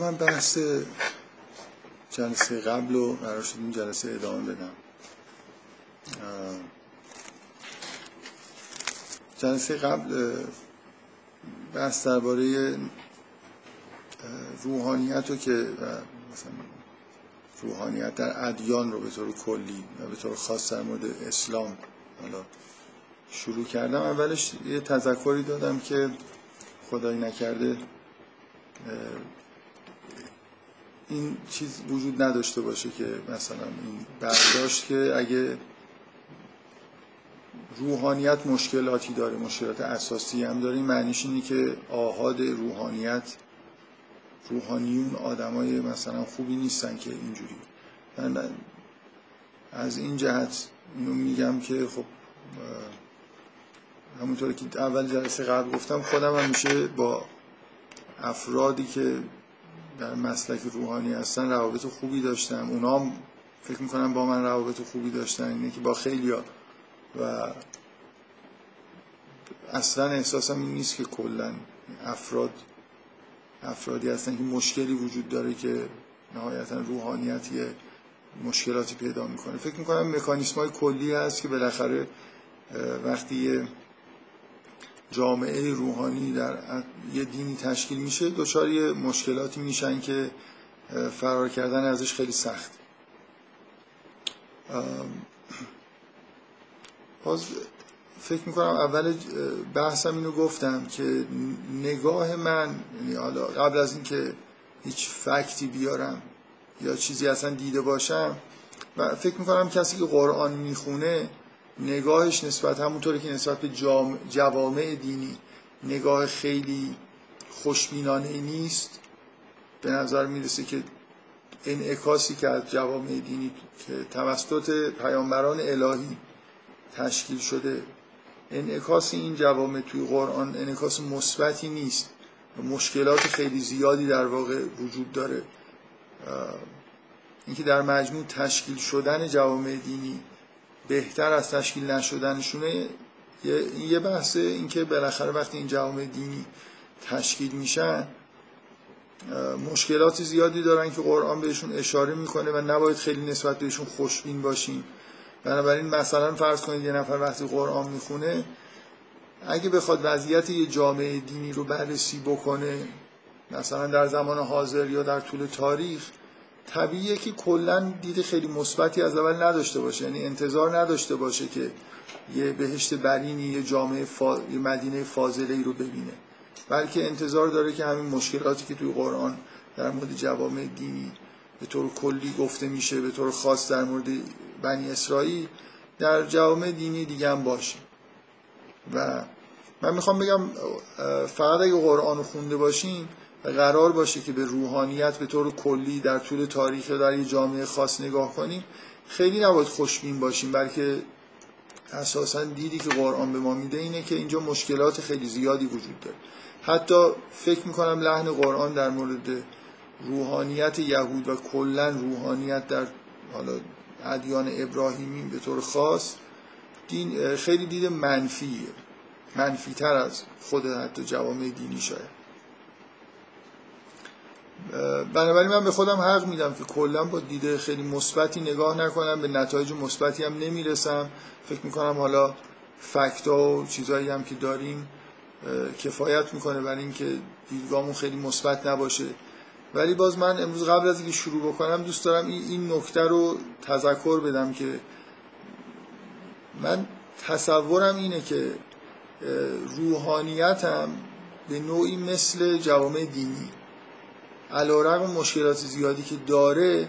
من بحث جلسه قبل رو قرار شد این جلسه ادامه بدم. جلسه قبل بحث درباره روحانیت رو که مثلا روحانیت در ادیان رو به طور کلی و به طور خاص در مورد اسلام حالا شروع کردم. اولش یه تذکری دادم که خدایی نکرده این چیز وجود نداشته باشه که مثلا این برداشت که اگه روحانیت مشکلاتی داره مشکلات اساسی هم داره این معنیش اینه که آهاد روحانیت روحانیون آدمای مثلا خوبی نیستن که اینجوری. من از این جهت اینو میگم که خب همونطور که اول جلسه قبل گفتم خودم همیشه با افرادی که در مسلک روحانی هستن روابط خوبی داشتم. اونا هم فکر می‌کنم با من روابط خوبی داشتن اینه که با خیلی ها. و اصلا احساسم این نیست که کلا افراد افرادی هستن که مشکلی وجود داره که نهایتا روحانیت مشکلاتی پیدا می‌کنه. فکر می‌کنم مکانیسم های کلی هست که بالاخره وقتی یه جامعه روحانی در یه دینی تشکیل میشه دچار یه مشکلاتی میشن که فرار کردن ازش خیلی سخت. باز فکر می‌کنم اول بحثم اینو گفتم که نگاه من یعنی حالا قبل از اینکه هیچ فکتی بیارم یا چیزی اصلا دیده باشم و فکر می‌کنم کسی که قرآن می‌خونه نگاهش نسبت همونطوری که نسبت به جوامع دینی نگاه خیلی خوشبینانه نیست. به نظر می‌رسه که انعکاسی که از جوامع دینی که توسط پیامبران الهی تشکیل شده انعکاس این جوامع توی قرآن انعکاس مثبتی نیست مشکلات خیلی زیادی در واقع وجود داره. اینکه در مجموع تشکیل شدن جوامع دینی بهتر از تشکیل نشدنشونه یه بحثه اینکه بالاخره وقتی این جوامع دینی تشکیل میشن مشکلات زیادی دارن که قرآن بهشون اشاره می‌کنه و نباید خیلی نسبت بهشون خوشبین باشیم. بنابراین مثلا فرض کنید یه نفر وقتی قرآن می‌خونه اگه بخواد وضعیت یه جامعه دینی رو بررسی بکنه مثلا در زمان حاضر یا در طول تاریخ طبیعیه که کلا دید خیلی مثبتی از اول نداشته باشه. یعنی انتظار نداشته باشه که یه بهشت برینی یه جامعه فا... یه مدینه فاضله ای رو ببینه. بلکه انتظار داره که همین مشکلاتی که توی قرآن در مورد جوامع دینی به طور کلی گفته میشه به طور خاص در مورد بنی اسرائیل در جوامع دینی دیگه هم باشه. و من می‌خوام بگم فقط اگه قرآن رو خونده باشین و قرار باشه که به روحانیت به طور کلی در طول تاریخ در یه جامعه خاص نگاه کنیم. خیلی نباید خوشبین باشیم بلکه اساسا دیدی که قرآن به ما میده اینه که اینجا مشکلات خیلی زیادی وجود داره. حتی فکر می‌کنم لحن قرآن در مورد روحانیت یهود و کلا روحانیت در حالا ادیان ابراهیمی به طور خاص دین خیلی دید منفیه. منفی تر از خود حتی جوامع دینی شاید. بنابراین من به خودم حق میدم که کلا با دیده خیلی مثبتی نگاه نکنم به نتایج مثبتی هم نمی‌رسم. فکر می‌کنم حالا فکتا و چیزایی هم که داریم کفایت می‌کنه برای اینکه دیدگاهمون خیلی مثبت نباشه. ولی باز من امروز قبل از اینکه شروع بکنم دوست دارم این نکته رو تذکر بدم که من تصورم اینه که روحانیتم به نوعی مثل جوامع دینی. علیرغم مشکلات زیادی که داره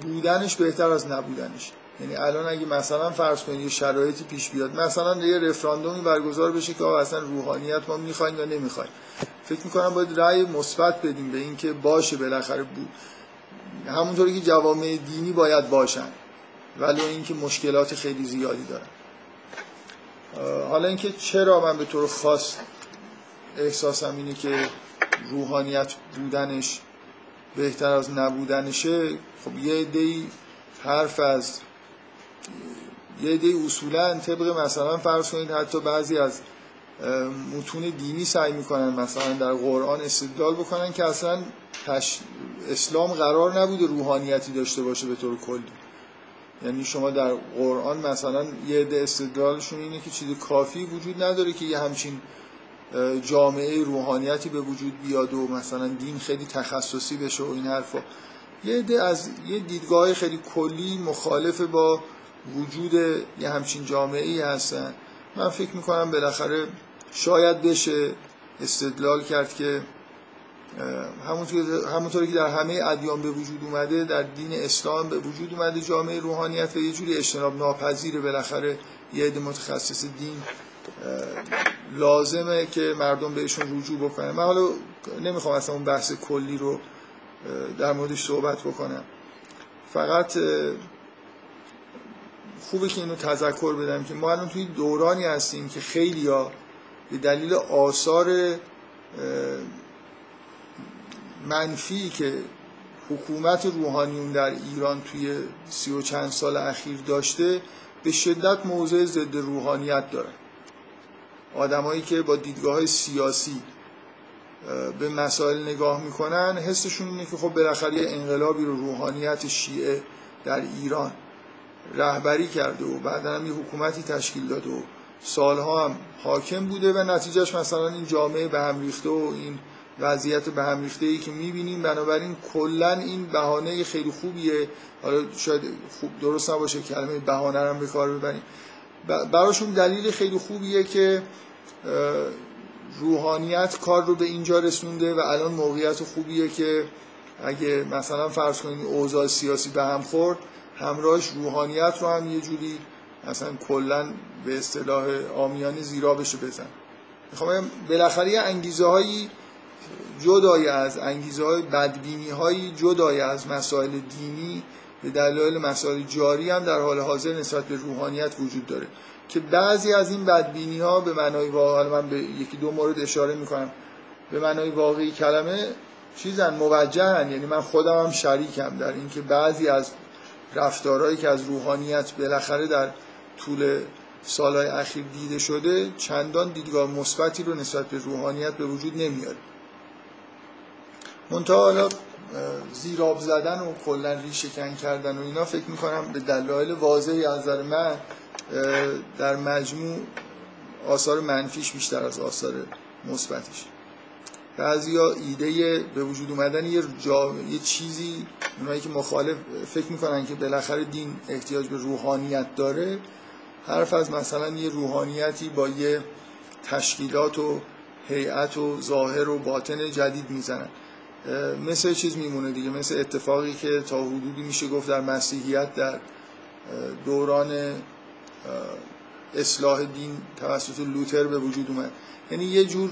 بودنش بهتر از نبودنش. یعنی الان اگه مثلا فرض کنید یه شرایطی پیش بیاد مثلا یه رفراندومی برگزار بشه که اصلا روحانیت ما می‌خوایم یا نمی‌خوایم. فکر می‌کنم باید رأی مثبت بدیم به اینکه باشه بالاخره بود همونطوری که جوامع دینی باید باشن. ولی اینکه مشکلات خیلی زیادی دارن. حالا اینکه چرا من به طور خاص احساسم اینه که روحانیت بودنش بهتر از نبودنشه خب یه دی حرف از یه دی اصولا طبق مثلا فرض کنید حتی بعضی از متون دینی سعی می‌کنن مثلا در قرآن استدلال بکنن که اصلا اسلام قرار نبوده روحانیتی داشته باشه به طور کلی. یعنی شما در قرآن مثلا یه عده استدلالشون اینه که چیز کافی وجود نداره که یه همچین جامعه روحانیتی به وجود بیاد و مثلا دین خیلی تخصصی بشه و این حرفا. یه عده از یه دیدگاه خیلی کلی مخالف با وجود یه همچین جامعه ای هستن. من فکر می‌کنم بالاخره شاید بشه استدلال کرد که همونطوری که در همه ادیان به وجود اومده در دین اسلام به وجود اومده جامعه روحانیت و یه جوری اجتناب ناپذیر بالاخره یه عده متخصص دین لازمه که مردم بهشون رجوع بکنن. من حالا نمی‌خوام اصلا اون بحث کلی رو در موردش صحبت بکنم. فقط خوبه که اینو تذکر بدم که ما الان توی دورانی هستیم که خیلی ها به دلیل آثار منفی که حکومت روحانیون در ایران توی سی و چند سال اخیر داشته به شدت موضع ضد روحانیت دارن آدمایی که با دیدگاه های سیاسی به مسائل نگاه می‌کنن حسشون اینه که خب بالاخره یه انقلابی رو روحانیت شیعه در ایران رهبری کرده و بعدا هم یه حکومتی تشکیل داده و سالها هم حاکم بوده و نتیجهش مثلا این جامعه به هم ریخته و این وضعیت به هم ریخته ای که می‌بینیم. بنابراین کلا این بهانه خیلی خوبیه. حالا شاید خوب درست نباشه کلمه بهانه رو به کار ببریم. براشون دلیل خیلی خوبیه که روحانیت کار رو به اینجا رسونده و الان موقعیت خوبیه که اگه مثلا فرض کنید اوضاع سیاسی به هم خورد همراهش روحانیت رو هم یه جوری مثلا کلا به اصطلاح آمیانه زیرا بشه بزن. می‌خوام بالاخره یه انگیزه هایی جدای از انگیزه های بدبینی هایی جدای از مسائل دینی به دلایل مسائل جاری هم در حال حاضر نسبت به روحانیت وجود داره. که بعضی از این بدبینی ها به معنای واقعی من به یکی دو مورد اشاره می‌کنم. به معنای واقعی کلمه چیزن موجهن. یعنی من خودم هم شریکم در اینکه بعضی از رفتارهایی که از روحانیت بالاخره در طول سالهای اخیر دیده شده چندان دیدگاه مثبتی رو نسبت به روحانیت به وجود نمیاره. منتها زیراب زدن و کلا ریشه کردن و اینا فکر می‌کنم به دلایل واضحی از نظر من در مجموع آثار منفیش بیشتر از آثار مثبتش بعضیا ایده به وجود اومدن یه, یه چیزی اونایی که مخالف فکر می‌کنن که بالاخره دین احتیاج به روحانیت داره حرف از مثلا یه روحانیتی با یه تشکیلات و هیئت و ظاهر و باطن جدید می‌زنن. مثل چیز میمونه دیگه مثل اتفاقی که تا حدودی میشه گفت در مسیحیت در دوران اصلاح دین توسط لوتر به وجود اومد. یعنی یه جور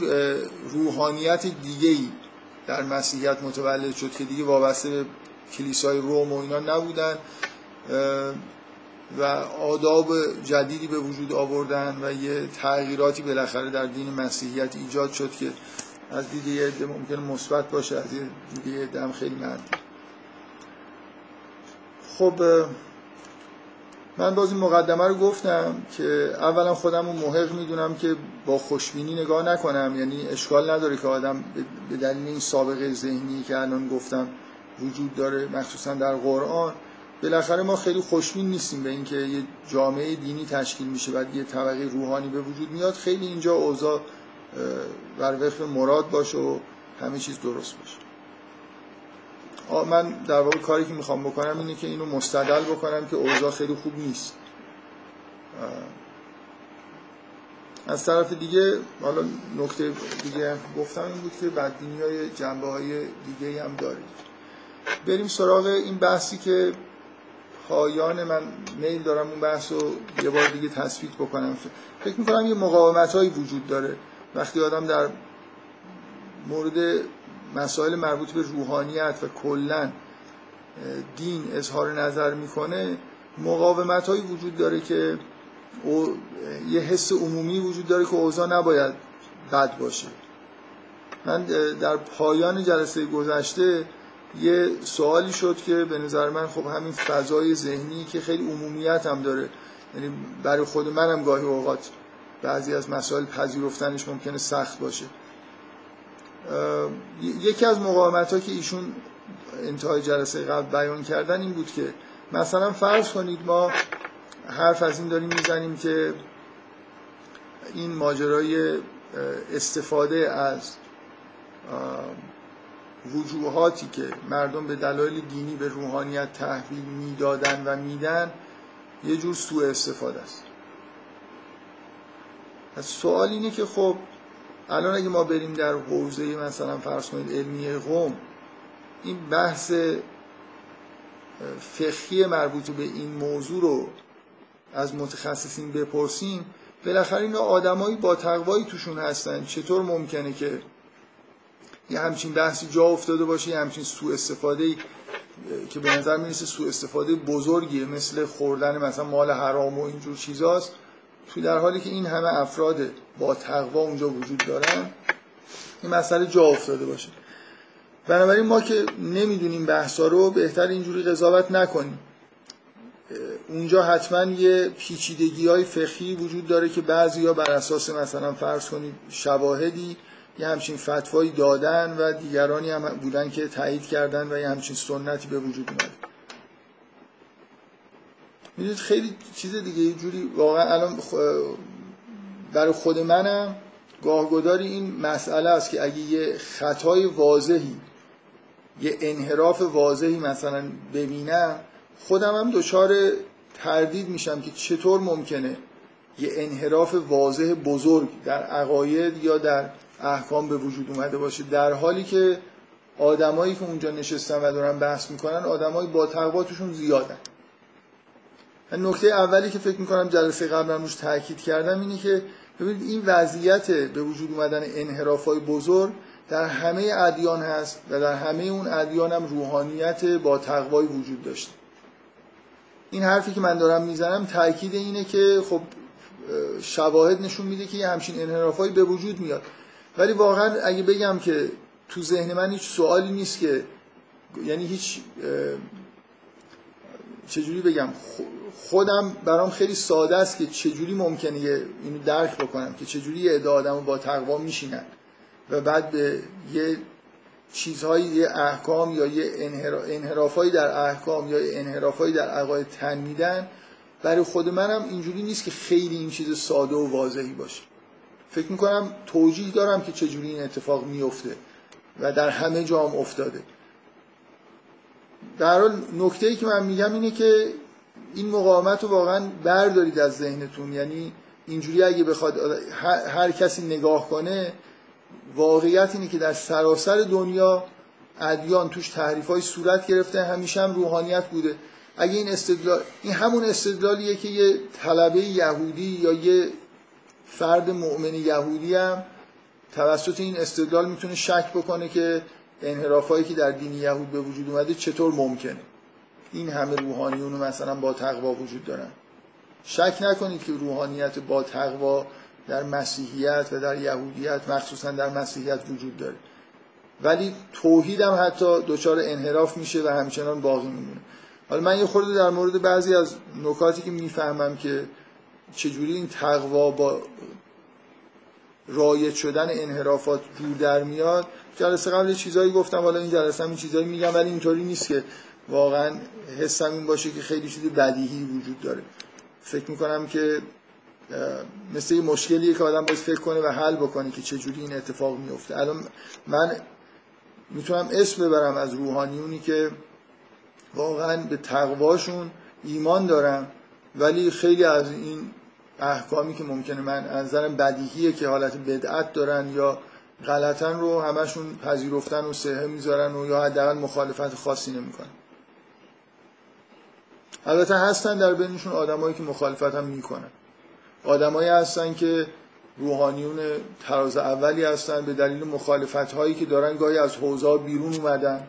روحانیت دیگه ای در مسیحیت متولد شد که دیگه وابسته به کلیسای روم و اینا نبودن و آداب جدیدی به وجود آوردن و یه تغییراتی بالاخره در دین مسیحیت ایجاد شد که از دیده یه ممکن مثبت باشه از دیده یه دم خیلی منفی خب من باز این مقدمه رو گفتم که اولا خودم رو محق می‌دونم که با خوشبینی نگاه نکنم یعنی اشکال نداره که آدم به دلیل این سابقه ذهنی که الان گفتم وجود داره مخصوصا در قرآن بالاخره ما خیلی خوشبین نیستیم به اینکه یه جامعه دینی تشکیل میشه و یه طبقه روحانی به وجود میاد. خیلی اینجا اوضاع بر وفق مراد باشه و همه چیز درست باشه. من در واقع کاری که می‌خوام بکنم اینه که اینو مستدل بکنم که اوضاع خیلی خوب نیست. از طرف دیگه حالا نکته دیگه گفتم این بود که بدبینی های جنبه های دیگه هم دارید بریم سراغ این بحثی که پایان من میل دارم اون بحث رو یه بار دیگه تثبیت بکنم. فکر می‌کنم یه مقاومت هایی وجود داره. وقتی آدم در مورد مسائل مربوط به روحانیت و کلا دین اظهار نظر می‌کنه مقاومت هایی وجود داره که یه حس عمومی وجود داره که اوضاع نباید بد باشه. من در پایان جلسه گذشته یه سوالی شد که به نظر من خب همین فضای ذهنی که خیلی عمومیت هم داره یعنی برای خود منم گاهی اوقات بعضی از مسائل پذیرفتنش ممکنه سخت باشه. یکی از مقاومت ها که ایشون انتهای جلسه قبل بیان کردن این بود که مثلا فرض کنید ما حرف از این داریم می‌زنیم که این ماجرای استفاده از وجوهاتی که مردم به دلایل دینی به روحانیت تحویل می‌دادن و میدن یه جور سوء استفاده است. از سوال اینه که خب الان اگه ما بریم در حوزه مثلا فرض کنید علمی قوم این بحث فقهی مربوط به این موضوع رو از متخصصین بپرسیم بالاخره این آدمایی با تقوایی توشون هستن. چطور ممکنه که یه همچین بحثی جا افتاده باشه یه همچین سوء استفاده که به نظر می‌رسه سوء استفاده بزرگیه مثل خوردن مثلا مال حرام و اینجور چیزاست. تو در حالی که این همه افراد با تقوا اونجا وجود دارن این مسئله جا افتاده باشه. بنابراین ما که نمی‌دونیم بحثا رو بهتر اینجوری قضاوت نکنیم. اونجا حتما یه پیچیدگی های فقهی وجود داره که بعضی ها بر اساس مثلا فرض کنید شواهدی یه همچین فتوایی دادن و دیگرانی هم بودن که تایید کردن و یه همچین سنتی به وجود اومد می‌دونید خیلی چیز دیگه یه جوری واقعا الان برای خود منم گاهگداری این مسئله است که اگه یه خطای واضحی یه انحراف واضحی مثلا ببینم خودم هم دچار تردید میشم که چطور ممکنه یه انحراف واضح بزرگ در عقاید یا در احکام به وجود اومده باشه. در حالی که آدمایی که اونجا نشستن و دارن بحث می‌کنن آدمایی با تقوا توشون زیادن. نکته اولی که فکر می‌کنم جلسه قبل روش تاکید کردم اینه که ببینید این وضعیت به وجود اومدن انحرافای بزرگ در همه ادیان هست و در همه اون ادیان هم روحانیت با تقوای وجود داشته. این حرفی که من دارم می‌زنم تاکید اینه که خب شواهد نشون میده که یه همچین انحرافایی به وجود میاد. ولی واقعا اگه بگم که تو ذهن من هیچ سوالی نیست که یعنی هیچ چجوری بگم؟ خودم برام خیلی ساده است که چجوری ممکنه اینو درک بکنم که چجوری یه عده آدم با تقوا میشینن و بعد به یه چیزهایی یه احکام یا یه انحرافایی در احکام یا انحرافایی در عقاید تن میدن. برای خود منم اینجوری نیست که خیلی این چیز ساده و واضحی باشه. فکر می‌کنم توجیه دارم که چجوری این اتفاق میفته و در همه جام افتاده. در حال نکته ای که من میگم اینه که این مقاومت رو واقعا بردارید از ذهنتون. یعنی اینجوری اگه بخواد هر کسی نگاه کنه واقعیت اینه که در سراسر دنیا ادیان توش تحریف های صورت گرفته همیشه هم روحانیت بوده. اگه این استدلال این همون استدلالیه که یه طلبه یهودی یا یه فرد مؤمن یهودی هم توسط این استدلال می‌تونه شک بکنه که انحرافایی که در دین یهود به وجود اومده چطور ممکنه؟ این همه روحانیون مثلا با تقوا وجود دارن. شک نکنید که روحانیت با تقوا در مسیحیت و در یهودیت مخصوصا در مسیحیت وجود داره. ولی توحید هم حتی دچار انحراف میشه و همچنان باقی میمونه. حالا من یه خورده در مورد بعضی از نکاتی که می‌فهمم که چجوری این تقوا با رایت شدن انحرافات جور در میاد جلسه قبل چیزایی گفتم حالا این جلسه هم این چیزایی میگم ولی اینطوری نیست که واقعا حسم این باشه که خیلی چیز بدیهی وجود داره. فکر می‌کنم که مثل یه مشکلیه که آدم باید فکر کنه و حل بکنه که چجوری این اتفاق میفته الان من می‌تونم اسم ببرم از روحانیونی که واقعا به تقواشون ایمان دارن ولی خیلی از این احکامی که ممکنه من از نظرم بدیهیه که حالت بدعت دارن یا غلطن رو همشون پذیرفتن و سهه می‌ذارن و یا حداقل مخالفت خاصی نمی‌کنن. البته هستن در بینشون آدمایی که مخالفت هم می‌کنن. آدمایی هستن که روحانیون تراز اولی هستن به دلیل مخالفت هایی که دارن گاهی از حوزه بیرون اومدن.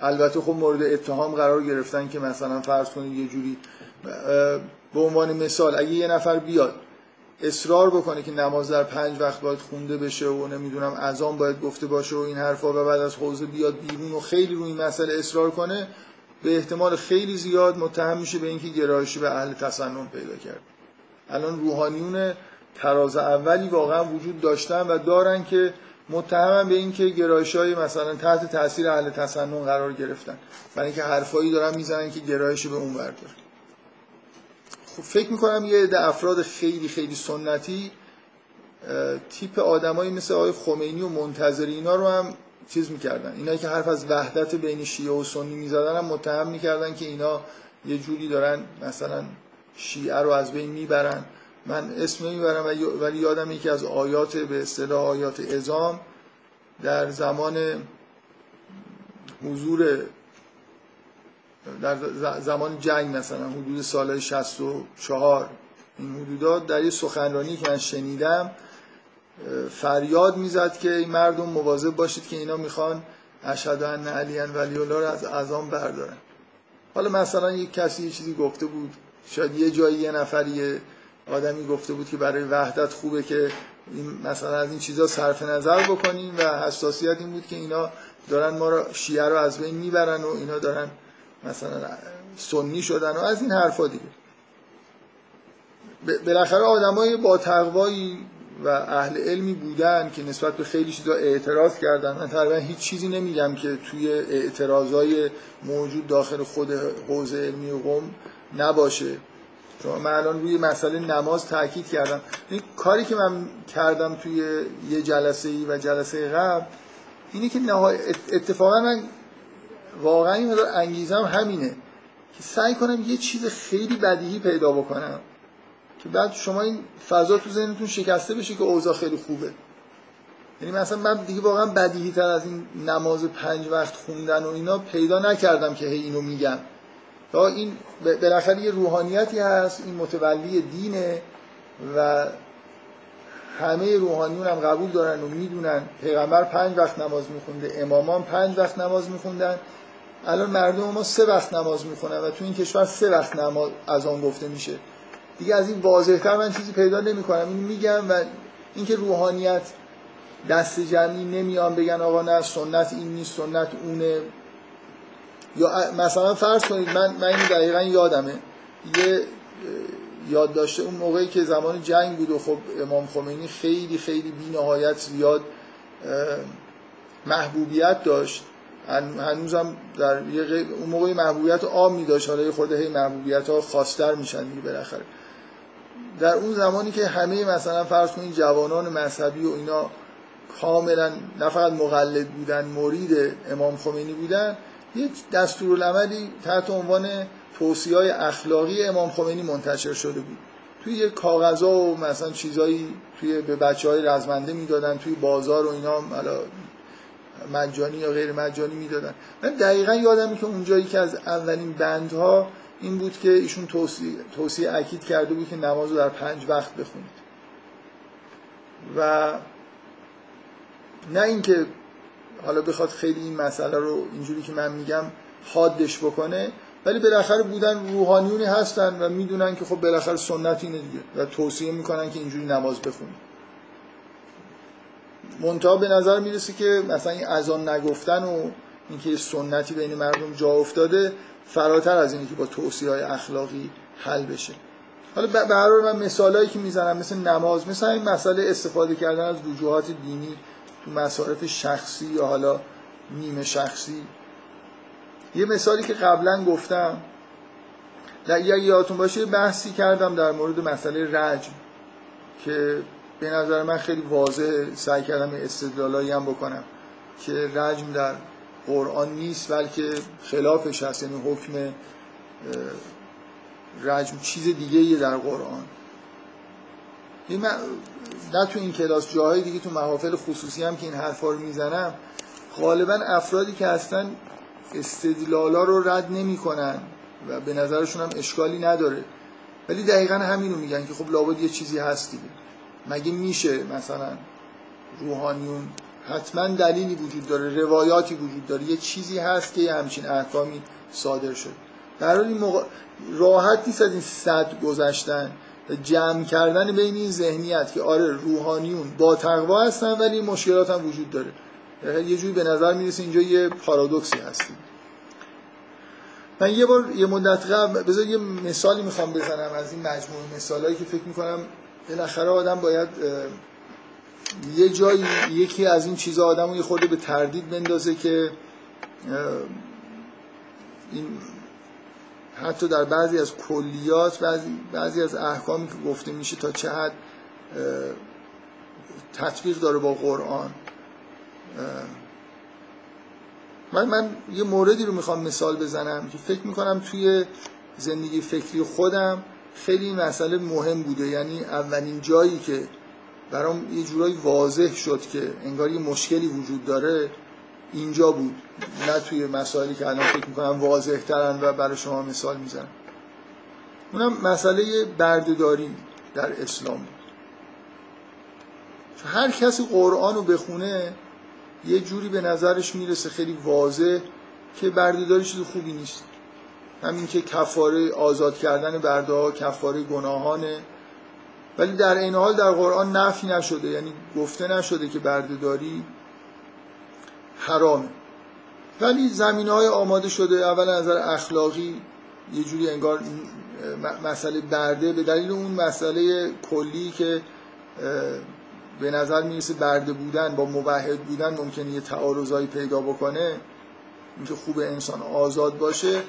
البته خب مورد اتهام قرار گرفتن که مثلا فرض کنید یه جوری به عنوان مثال اگه یه نفر بیاد اصرار بکنه که نماز در پنج وقت باید خونده بشه و نمی‌دونم اذان باید گفته باشه و این حرفا و بعد از حوزه بیاد بیرون و خیلی روی این مسئله اصرار کنه به احتمال خیلی زیاد متهم میشه به اینکه گرایشی به اهل تسنن پیدا کرد. الان روحانیون تراز اولی واقعا وجود داشتن و دارن که متهمن به اینکه گرایش های مثلا تحت تاثیر اهل تسنن قرار گرفتن. برای اینکه حرفایی دارن می‌زنن که گرایش به اون داره. خب فکر می‌کنم یه عده افراد خیلی خیلی سنتی تیپ آدمایی مثل آقای خمینی و منتظری اینا رو هم چیز می‌کردن. اینا که حرف از وحدت بین شیعه و سنی می‌زدن هم متهم می‌کردن که اینا یه جوری دارن مثلا شیعه رو از بین می‌برن. من اسم نمی‌برم ولی یادم یکی از آیات به اصطلاح آیات ازام در زمان حضور در زمان جنگ مثلا حدود سال 64 این حدودات در یه سخنرانی که من شنیدم فریاد می‌زد که این مردم مواظب باشید که اینا می‌خوان اشهد ان علی ولی الله رو از ازام بردارن. حالا مثلا یک کسی یه چیزی گفته بود شاید یه جایی یه نفری آدمی گفته بود که برای وحدت خوبه که این مثلا از این چیزا صرف نظر بکنیم و حساسیت این بود که اینا دارن ما رو شیعه رو از بین می‌برن و اینا دارن مثلا سنی شدن و از این حرفا دیگه. بالاخره آدمای با تقوایی و اهل علمی بودن که نسبت به خیلی چیزا اعتراض کردن. من تقریبا هیچ چیزی نمیگم که توی اعتراضای موجود داخل خود حوزه علمی و قوم نباشه. چون من الان روی مسئله نماز تاکید کردم. این کاری که من کردم توی یه جلسه ای و جلسه قبل اینه که اتفاقا من واقعا این انگیزم همینه که سعی کنم یه چیز خیلی بدیهی پیدا بکنم که بعد شما این فضا تو ذهنتون شکسته بشه که اوضاع خیلی خوبه. یعنی مثلا من دیگه واقعا بدیهی تر از این نماز پنج وقت خوندن و اینا پیدا نکردم که هی اینو میگم. تا این بالاخره یه روحانیتی هست این متولی دینه و همه روحانیون هم قبول دارن و می‌دونن پیغمبر پنج وقت نماز میخونده امامان پنج وقت نماز میخوندن. الان مردم ما سه وقت نماز می‌خونن و تو این کشور سه وقت نماز از آن گفته میشه. دیگه از این واضحتر من چیزی پیدا نمی‌کنم. این میگم و اینکه روحانیت دست جمعی نمیان بگن آقا نه سنت این نیست سنت اونه. یا مثلا فرض کنید من من این دقیقا یادمه. یه یاد داشته اون موقعی که زمان جنگ بود و خب امام خمینی خیلی خیلی بی نهایت زیاد محبوبیت داشت. هنوزم در یه اون موقعی محبوبیت عام داشت. حالا یه خورده هی محبوبیت ها خاصتر میشن دیگه بالاخره. در اون زمانی که همه مثلا فرض کنید جوانان مذهبی و اینا کاملا نه فقط مقلد بودن مرید امام خمینی بودن یک دستورالعملی تحت عنوان توصیه های اخلاقی امام خمینی منتشر شده بود. توی یه کاغذا و مثلا چیزایی توی به بچه های رزمنده می‌دادن توی بازار و اینا مجانی یا غیر مجانی می‌دادن. من دقیقا یادم که اونجایی که از اولین بندها این بود که ایشون توصیه, توصیه اکید کرده بود که نماز رو در پنج وقت بخونید. و نه اینکه حالا بخواد خیلی این مسئله رو اینجوری که من میگم حادش بکنه ولی بالاخره بودن روحانیونی هستن و می‌دونن که خب بالاخره سنت اینه دیگه و توصیه می‌کنن که اینجوری نماز بخونید. منتها به نظر می‌رسه که مثلا این اذان نگفتن و اینکه سنتی بین مردم جا افتاده فراتر از اینه که با توصیه های اخلاقی حل بشه. حالا به هر من مثالایی که می‌زنم مثل نماز مثل این مسئله استفاده کردن از وجوهات دینی تو مصارف شخصی یا حالا نیمه شخصی. یه مثالی که قبلا گفتم در یادتون باشه بحثی کردم در مورد مسئله رجم که به نظر من خیلی واضح سعی کردم استدلالایی هم بکنم که رجم در قرآن نیست بلکه خلافش هست. یعنی حکم رجم چیز دیگه در قرآن. نه تو این کلاس جاهای دیگه تو محافل خصوصی هم که این حرفا رو می‌زنم غالبا افرادی که هستن استدلالا رو رد نمی‌کنن و به نظرشون هم اشکالی نداره. ولی دقیقا همینو میگن که خب لابد یه چیزی هست دیگه. مگه میشه مثلا روحانیون حتما دلیلی وجود داره روایاتی وجود داره؟ یه چیزی هست که یه همچین احکامی صادر شد در این موقع راحت نیست از این صد گذشتن جمع کردن بین این ذهنیت که آره روحانیون با تقوا هستن ولی مشکلات هم وجود داره. یه جوری به نظر می‌رسه اینجا یه پارادوکسی هستی من یه بار یه مدت قبل بذار یه مثالی می‌خوام بزنم از این مجموعه مثالایی که فکر می‌کنم بالاخره آدم باید یه جایی یکی از این چیزا آدم رو یه خورده به تردید بندازه که این حتی در بعضی از کلیات بعضی, بعضی از احکامی که گفته میشه تا چه حد تطبیق داره با قرآن. من من یه موردی رو می‌خوام مثال بزنم که فکر می‌کنم توی زندگی فکری خودم خیلی مسئله مهم بوده. یعنی اولین جایی که برام یه جورایی واضح شد که انگار یه مشکلی وجود داره اینجا بود. نه توی مسائلی که الان فکر می‌کنم واضح ترن و برای شما مثال می‌زنم. اونم مسئله بردهداری در اسلام. بود هر کسی قرآن رو بخونه یه جوری به نظرش می‌رسه خیلی واضح که بردهداری چیز خوبی نیست. همین که کفاره آزاد کردن برده ها کفاره گناهانه. ولی در این حال در قرآن نفی نشده یعنی گفته نشده که بردهداری حرامه. ولی زمین های آماده شده اول نظر اخلاقی یه جوری انگار مسئله برده. به دلیل اون مسئله کلی که به نظر می‌رسه برده بودن با موحد بودن ممکنه یه تعارضایی پیدا بکنه. اینکه خوب انسان آزاد باشه.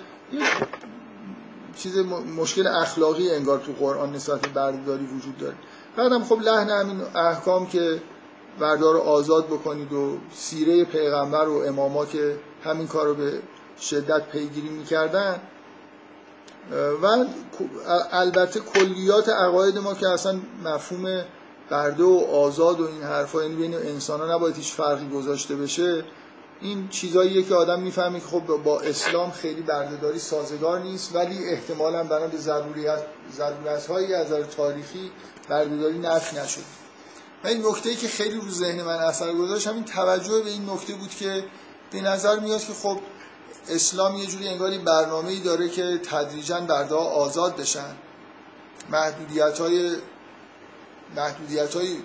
چیز مشکل اخلاقی انگار تو قرآن نسبت به بردهداری وجود داره. بعدم خب لحن همین احکام که بردار آزاد بکنید و سیره پیغمبر و اماما که همین کار رو به شدت پیگیری می‌کردن. و البته کلیات عقاید ما که اصلا مفهوم برده و آزاد و این حرفا یعنی بین انسان ها نباید هیچ فرقی گذاشته بشه. این چیزاییه که آدم می‌فهمه که خب با اسلام خیلی بردهداری سازگار نیست ولی احتمالا بنا به ضرورت هایی از نظر تاریخی بردهداری نفی نشد و این نکته که خیلی رو ذهن من اثر گذاشت همین توجه به این نکته بود که به نظر میاد که خب اسلام یه جوری انگاری برنامه ای داره که تدریجا برده آزاد بشن. محدودیت های محدودیت های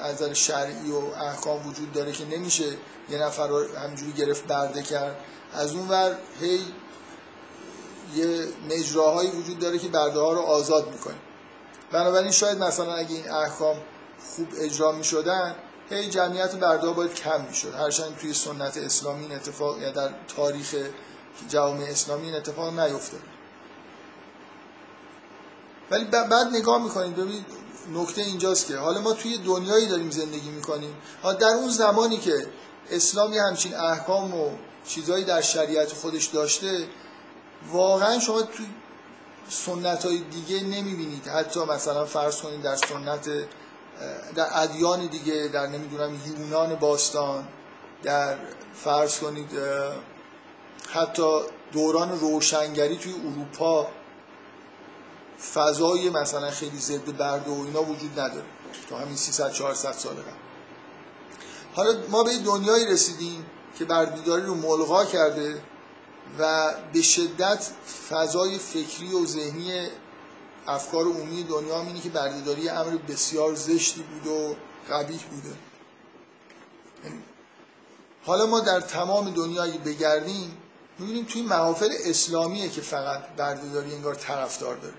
از نظر شرعی و احکام وجود داره که نمیشه یه نفر رو همجوری گرفت برده کرد. از اون ور هی یه مجراهایی وجود داره که برده ها رو آزاد می‌کنه. بنابراین شاید مثلا اگه این احکام خوب اجرا می‌شدن هی جمعیت برده ها باید کم می‌شد. هرچند توی سنت اسلامی این اتفاق یا در تاریخ جوامع اسلامی این اتفاق نیفتاده ولی بعد نگاه می‌کنید ببینید نکته اینجاست که حالا ما توی دنیایی داریم زندگی می‌کنیم. در اون زمانی که اسلام یه همچین احکام و چیزهایی در شریعت خودش داشته واقعا شما توی سنت های دیگه نمی‌بینید. حتی مثلا فرض کنید در سنت در ادیان دیگه در نمی‌دونم یونان باستان در فرض کنید حتی دوران روشنگری توی اروپا فضای مثلا خیلی ضد برد و اینا وجود نداره. تو همین 300 400 سال قبل. حالا ما به دنیایی رسیدیم که بردهداری رو ملغا کرده و به شدت فضای فکری و ذهنی افکار عمومی دنیا اینه که بردهداری امر بسیار زشتی بود و قبیح بوده حالا ما در تمام دنیایی بگردیم می‌بینیم توی محافل اسلامیه که فقط بردهداری انگار طرفدار داره.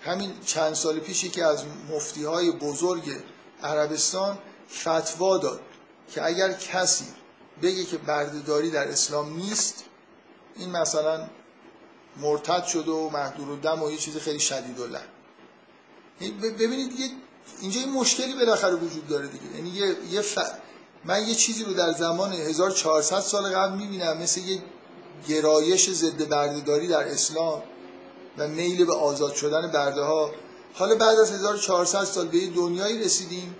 همین چند سال پیشی که از مفتی های بزرگ عربستان فتوا داد که اگر کسی بگه که بردهداری در اسلام نیست این مثلا مرتد شده و محدور و دم و یه چیز خیلی شدید و ببینید اینجا یه مشکلی بالاخره وجود داره دیگه. یعنی یه, یه من یه چیزی رو در زمان 1400 سال قبل می‌بینم مثل یه گرایش ضد بردهداری در اسلام و میل به آزاد شدن برده ها حالا بعد از 1400 سال به دنیایی رسیدیم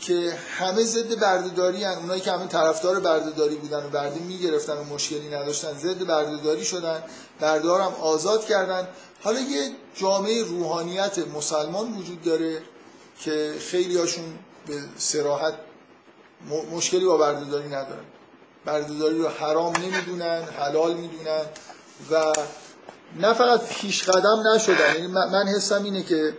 که همه ضد بردهداری هن. اونایی که همه طرفدار بردهداری بودن و برده می‌گرفتن و مشکلی نداشتن ضد بردهداری شدن برده هم آزاد کردن حالا یه جامعه روحانیت مسلمان وجود داره که خیلی هاشون به سراحت مشکلی با بردهداری ندارن بردهداری رو حرام نمی‌دونن حلال می‌دونن و نه فقط پیش قدم نشدن. یعنی من حسم اینه که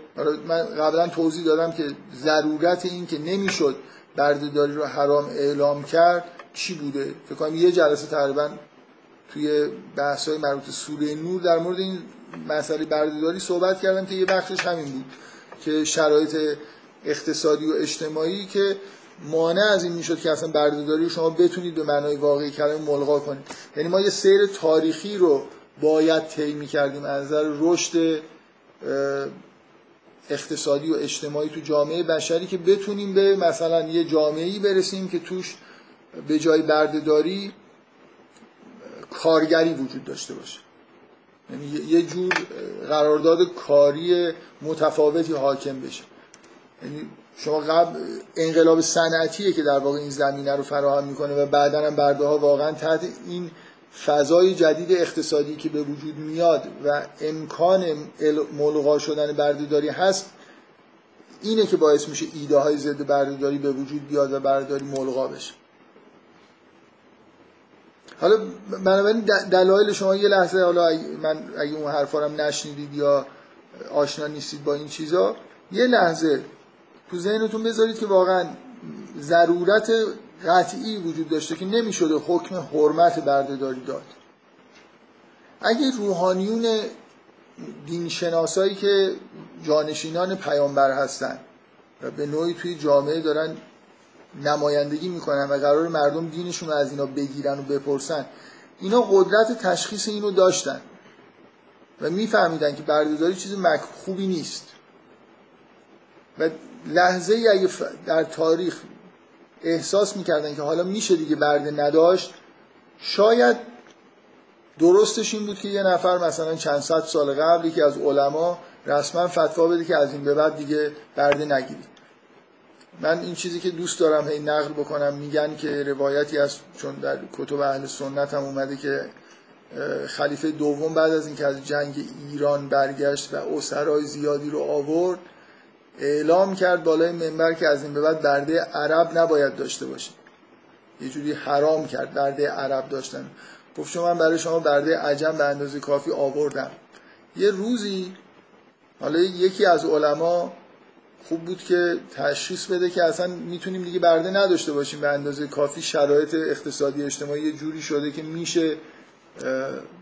من قبلا توضیح دادم که ضرورت این که نمی‌شد بردهداری رو حرام اعلام کرد چی بوده؟ فکر کنم یه جلسه تقریبا توی بحث های مربوط سوره نور در مورد این مسئله بردهداری صحبت کردم که یه بخشش همین بود که شرایط اقتصادی و اجتماعی که مانع از این می‌شد که اصلا بردهداری شما بتونید به معنای واقعی کلمه ملغا کنید. یعنی ما یه سیر تاریخی رو باید طی می‌کردیم. از نظر رشد اقتصادی و اجتماعی تو جامعه بشری که بتونیم به مثلا یه جامعه‌ای برسیم که توش به جای بردهداری کارگری وجود داشته باشه. یعنی یه جور قرارداد کاری متفاوتی حاکم بشه. یعنی شما قبل انقلاب صنعتیه که در واقع این زمینه رو فراهم می‌کنه و بعدا هم برده ها واقعا تحت این فضای جدید اقتصادی که به وجود میاد و امکان ملغا شدن بردهداری هست اینه که باعث میشه ایده های ضد بردهداری به وجود بیاد و بردهداری ملغا بشه. حالا بنابراین دلایل شما یه لحظه حالا من اگه اون حرفا رو نشنیدید یا آشنا نیستید با این چیزا یه لحظه تو ذهنتون بذارید که واقعا ضرورت قطعی وجود داشته که نمی‌شده حکم حرمت بردهداری داد. اگه روحانیون دینشناسایی که جانشینان پیامبر هستن و به نوعی توی جامعه دارن نمایندگی می‌کنن و قرار مردم دینشون رو از اینا بگیرن و بپرسن اینا قدرت تشخیص اینو داشتن و میفهمیدن که بردهداری چیز خوبی نیست. و لحظه ای اگه در تاریخ احساس می‌کردن که حالا میشه دیگه برده نداشت. شاید درستش این بود که یه نفر مثلا چند صد سال قبل که از علما رسما فتوا بده که از این به بعد دیگه برده نگیرید من این چیزی که دوست دارم هی نقل بکنم میگن که روایتی از چون در کتب اهل سنت هم اومده که خلیفه دوم بعد از اینکه از جنگ ایران برگشت و اسرای زیادی رو آورد اعلام کرد بالای منبر که از این به بعد برده عرب نباید داشته باشید یه جوری حرام کرد برده عرب داشتن. گفت شما من برای شما برده عجم به اندازه کافی آوردم. یه روزی حالا یکی از علما خوب بود که تشخیص بده که اصلا می‌تونیم دیگه برده نداشته باشیم به اندازه کافی. شرایط اقتصادی اجتماعی یه جوری شده که میشه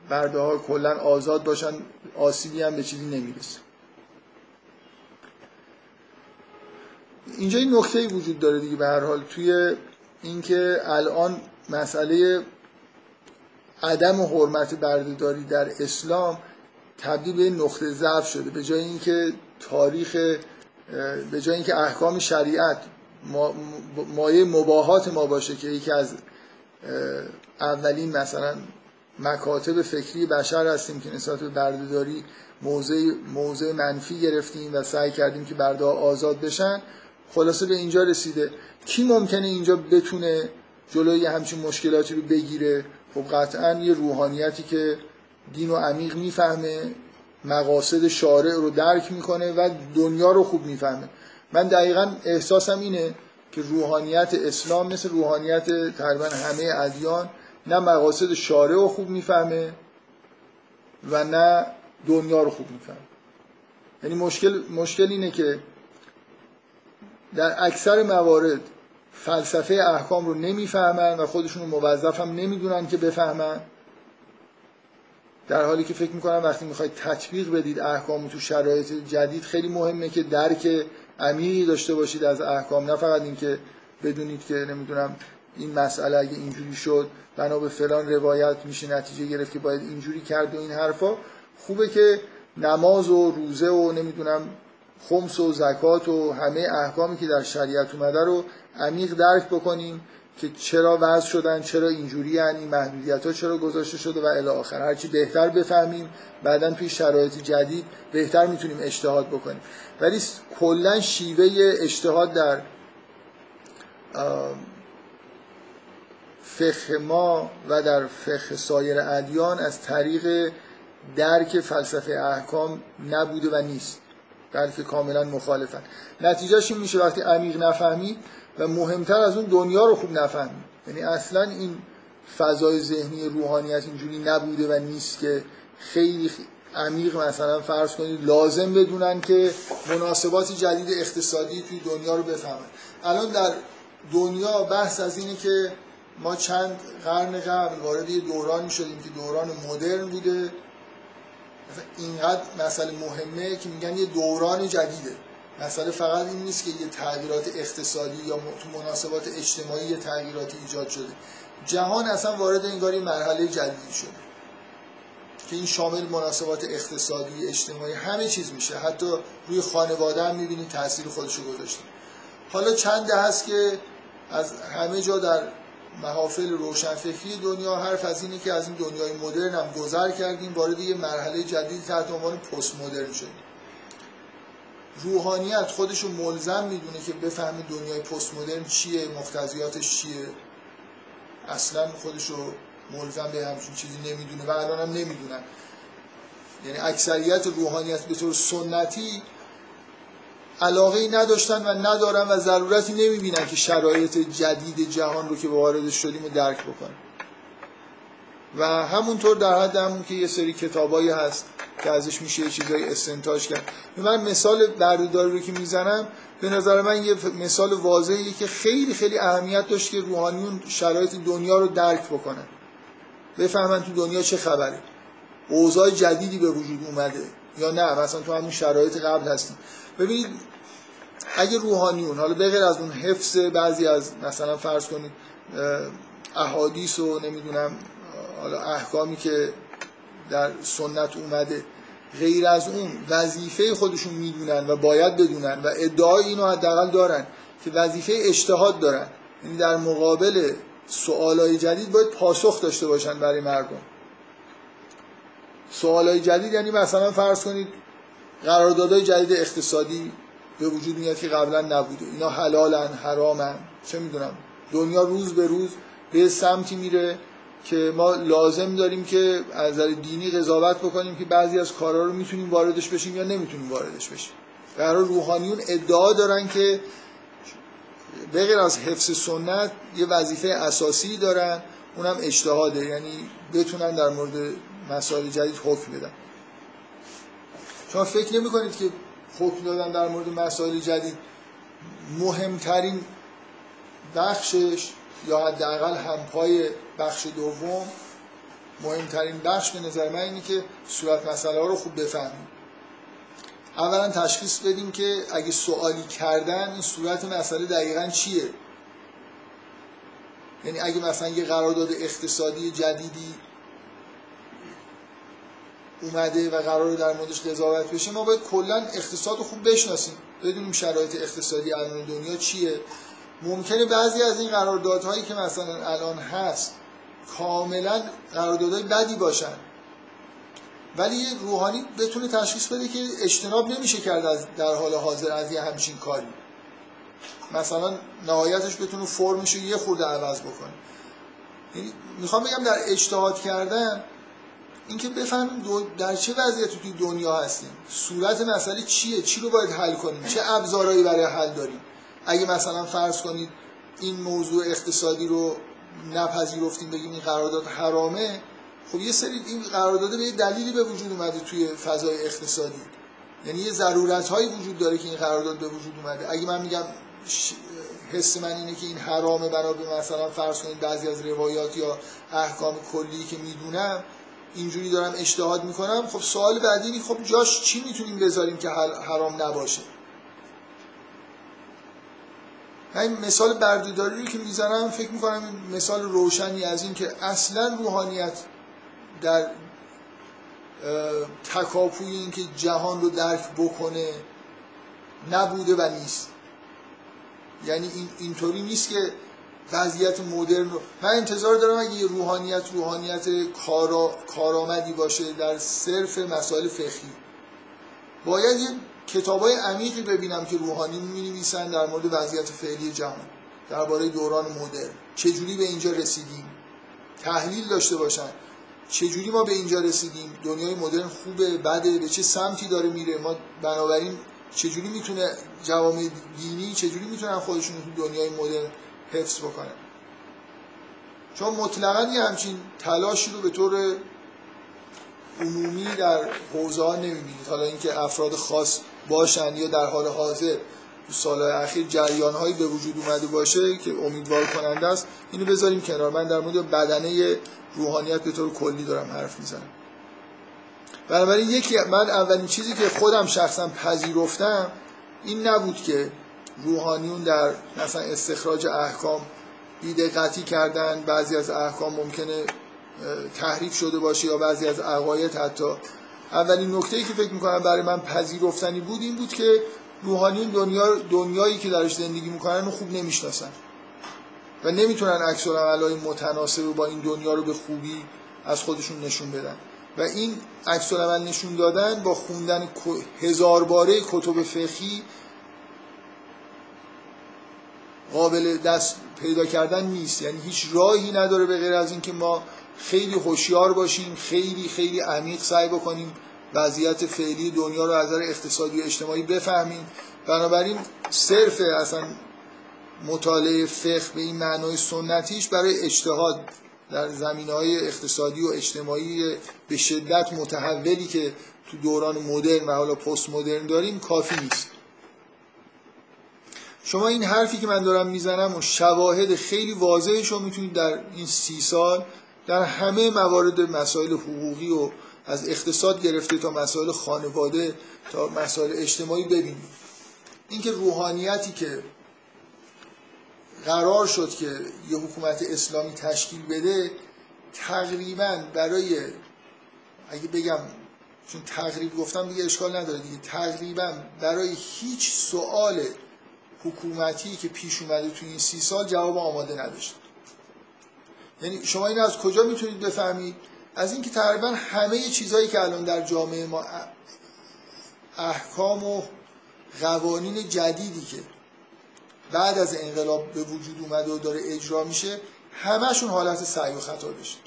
برده ها کلا آزاد باشن آسیبی هم به چیزی نمی‌رسه. اینجا این نکته وجود داره دیگه به هر حال توی اینکه الان مسئله عدم حرمت بردهداری در اسلام تبدیل به نقطه ضعف شده. به جای اینکه تاریخ به جای اینکه احکام شریعت مایه مباهات ما باشه که یکی از اولین مثلا مکاتب فکری بشر هستیم که نسبت به بردهداری موضع موضع منفی گرفتیم و سعی کردیم که برده آزاد بشن خلاصه به اینجا رسیده. کی ممکنه اینجا بتونه جلوی همچین مشکلاتی رو بگیره؟ خب قطعا یه روحانیتی که دین و عمیق می‌فهمه مقاصد شارع رو درک می‌کنه و دنیا رو خوب می‌فهمه. من دقیقا احساسم اینه که روحانیت اسلام مثل روحانیت تقریبا همه ادیان نه مقاصد شارع رو خوب می‌فهمه و نه دنیا رو خوب می‌فهمه. یعنی مشکل, مشکل اینه که در اکثر موارد فلسفه احکام رو نمی‌فهمن و خودشون رو موظف هم نمی‌دونن که بفهمن. در حالی که فکر می‌کنم وقتی می‌خواید تطبیق بدید احکام تو شرایط جدید خیلی مهمه که درک عمیقی داشته باشید از احکام. نه فقط اینکه بدونید که نمی‌دونم این مسئله اگه اینجوری شد بنا به فلان روایت میشه نتیجه گرفت که باید اینجوری کرد و این حرفا. خوبه که نماز و روزه و نمی‌دونم خمس و زکات و همه احکامی که در شریعت اومده رو عمیق درک بکنیم که چرا وضع شدن چرا اینجوری این محدودیت ها چرا گذاشته شده و الی آخر. هرچی بهتر بفهمیم بعدا توی شرایط جدید بهتر می‌تونیم اجتهاد بکنیم. ولی کلا شیوه اجتهاد در فقه ما و در فقه سایر ادیان از طریق درک فلسفه احکام نبوده و نیست. بلکه کاملا مخالفن. نتیجهش این میشه وقتی عمیق نفهمید و مهمتر از اون دنیا رو خوب نفهمید یعنی اصلا این فضای ذهنی روحانیت اینجوری نبوده و نیست که خیلی عمیق مثلا فرض کنید لازم بدونن که مناسبات جدید اقتصادی توی دنیا رو بفهمن. الان در دنیا بحث از اینه که ما چند قرن قبل وارد یه دورانی شدیم که دوران مدرن بوده. اینقدر مسئله مهمه که میگن یه دوران جدیده. مسئله فقط این نیست که یه تغییرات اقتصادی یا تو مناسبات اجتماعی یه تغییراتی ایجاد شده. جهان اصلا وارد انگار مرحله جدیدی شده که این شامل مناسبات اقتصادی اجتماعی همه چیز میشه. حتی روی خانواده هم می‌بینید تاثیر خودشو گذاشته. حالا چند هست که از همه جا در محافل روشنفکری دنیا حرف از اینه که از این دنیای مدرن هم گذر کردیم وارد یه مرحله جدید تحت عنوان پست مدرن شدیم. روحانیت خودشو ملزم می‌دونه که بفهمه دنیای پست مدرن چیه مختزیاتش چیه. اصلا خودشو ملزم به همچین چیزی نمی‌دونه و الان هم نمی‌دونن. یعنی اکثریت روحانیت به طور سنتی علاقه نداشتن و ندارن و ضرورتی نمی‌بینن که شرایط جدید جهان رو که وارد شدیم رو درک بکنن. و همونطور در حد همون که یه سری کتابایی هست که ازش میشه یه چیزایی استنتاج کرد. من مثال بردهداری رو که می‌زنم به نظر من یه مثال واضحیه که خیلی خیلی اهمیت داشت که روحانیون شرایط دنیا رو درک بکنن. بفهمن تو دنیا چه خبره. اوضاع جدیدی به وجود اومده یا نه؟ مثلا تو همون شرایط قبل هستیم. ببینید اگه روحانیون حالا بغیر از اون حفظ بعضی از مثلا فرض کنید احادیث و نمی‌دونم حالا احکامی که در سنت اومده غیر از اون وظیفه خودشون می‌دونن و باید بدونن و ادعای اینو حداقل دارن که وظیفه اجتهاد دارن. یعنی در مقابل سوالای جدید باید پاسخ داشته باشن برای مردم. سوالای جدید یعنی مثلا فرض کنید قراردادهای جدید اقتصادی به وجود میاد که قبلا نبوده. اینا حلالن حرامن. چه می‌دونم. دنیا روز به روز به سمتی میره که ما لازم داریم که از نظر دینی قضاوت بکنیم که بعضی از کارها رو می‌تونیم واردش بشیم یا نمی‌تونیم واردش بشیم. قرار روحانیون ادعا دارن که به از حفظ سنت یه وظیفه اساسی دارن. اونم اجتهاده. یعنی بتونن در مورد مسائل جدید حکم بدن. شما فکر نمی کنید که حکم دادن در مورد مسائل جدید مهمترین بخشش یا حداقل همپای بخش دوم مهمترین بخش به نظر من اینه که صورت مسئله ها رو خوب بفهمیم. اولا تشخیص بدیم که اگه سوالی کردن این صورت مسئله دقیقا چیه؟ یعنی اگه مثلا یه قرارداد اقتصادی جدیدی اومده و قرار در موردش قضاوت بشه ما باید کلا اقتصاد خوب بشناسیم. بدونیم شرایط اقتصادی الان دنیا چیه. ممکنه بعضی از این قراردادهایی که مثلا الان هست کاملا قراردادهای بدی باشن. ولی یه روحانی بتونه تشخیص بده که اجتناب نمیشه کرد از در حال حاضر از یه همچین کاری. مثلا نهایتش بتونه فرمش رو یه خورده عوض بکنه. یعنی می‌خوام بگم در اجتهاد کردن اینکه بفهمیم در چه وضعیتی توی دنیا هستیم. صورت مسئله چیه؟ چی رو باید حل کنیم؟ چه ابزارهایی برای حل داریم؟ اگه مثلا فرض کنید این موضوع اقتصادی رو نپذیرفتیم بگیم این قرارداد حرامه خب یه سری این قرارداد به دلیلی به وجود اومده توی فضای اقتصادی. یعنی یه ضرورت هایی وجود داره که این قرارداد به وجود اومده. اگه من میگم حس من اینه که این حرامه به مثلا فرض کنید بعضی از روایات یا احکام کلی که می‌دونم اینجوری دارم اجتهاد می‌کنم خب سوال بعدی خب جاش چی می‌تونیم بذاریم که حرام نباشه؟ این مثال بردهداری رو که می‌زنم فکر می‌کنم مثال روشنی از این که اصلا روحانیت در تکاپوی این که جهان رو درک بکنه نبوده و نیست. یعنی این اینطوری نیست که وضعیت مدرن رو من انتظار دارم اگه یه روحانیت روحانیت کارا... کارآمدی باشه در صرف مسائل فقهی. باید یه کتاب عمیقی ببینم که روحانی می نویسن در مورد وضعیت فعلی جهان درباره دوران مدرن. چجوری به اینجا رسیدیم؟ تحلیل داشته باشن. چجوری ما به اینجا رسیدیم؟ دنیای مدرن خوبه بده به چه سمتی داره میره؟ ما بنابراین چجوری می‌تونه جوامع دینی چجوری می‌تونن خودشون تو دنیای مدرن حفظ بکنن چون مطلقا یه همچین تلاشی رو به طور عمومی در حوزه ها نمی‌بینید. حالا اینکه افراد خاص باشن یا در حال حاضر تو سالهای اخیر جریان هایی به وجود اومده باشه که امیدوار کننده است اینو بذاریم کنار. من در مورد بدنه روحانیت به طور کلی دارم حرف می‌زنم. بنابراین یکی من اولین چیزی که خودم شخصا پذیرفتم این نبود که روحانیون در مثلا استخراج احکام بیدقتی کردن بعضی از احکام ممکنه تحریف شده باشه یا بعضی از عقاید حتی. اولین نکته ای که فکر می‌کنم برای من پذیرفتنی بود این بود که روحانیون دنیا دنیایی که درش زندگی می‌کنن رو خوب نمی‌شناسن. و نمی‌تونن عکس العملای متناسب با این دنیا رو به خوبی از خودشون نشون بدن. و این عکس العمل نشون دادن با خوندن هزار باره کتب فقهی قابل دست پیدا کردن نیست. یعنی هیچ راهی نداره به غیر از اینکه ما خیلی هوشیار باشیم خیلی خیلی عمیق سعی بکنیم وضعیت فعلی دنیا رو از نظر اقتصادی و اجتماعی بفهمیم. بنابراین صرف اصلا مطالعه فقه به این معنای سنتیش برای اجتهاد در زمین های اقتصادی و اجتماعی به شدت متحولی که تو دوران مدرن و حالا پست مدرن داریم کافی نیست. شما این حرفی که من دارم می‌زنم و شواهد خیلی واضحش رو می‌تونید در این سی سال در همه موارد مسائل حقوقی و از اقتصاد گرفته تا مسائل خانواده تا مسائل اجتماعی ببینید. اینکه روحانیتی که قرار شد که یه حکومت اسلامی تشکیل بده تقریبا برای اگه بگم چون تقریب گفتم دیگه اشکال نداره دیگه تقریبا برای هیچ سوال حکومتی که پیش اومده تو این سی سال جواب آماده نداشت. یعنی شما این از کجا می‌تونید بفهمید؟ از اینکه تقریبا همه چیزهایی که الان در جامعه ما احکام و قوانین جدیدی که بعد از انقلاب به وجود اومده و داره اجرا میشه همشون حالت سعی و خطا داشت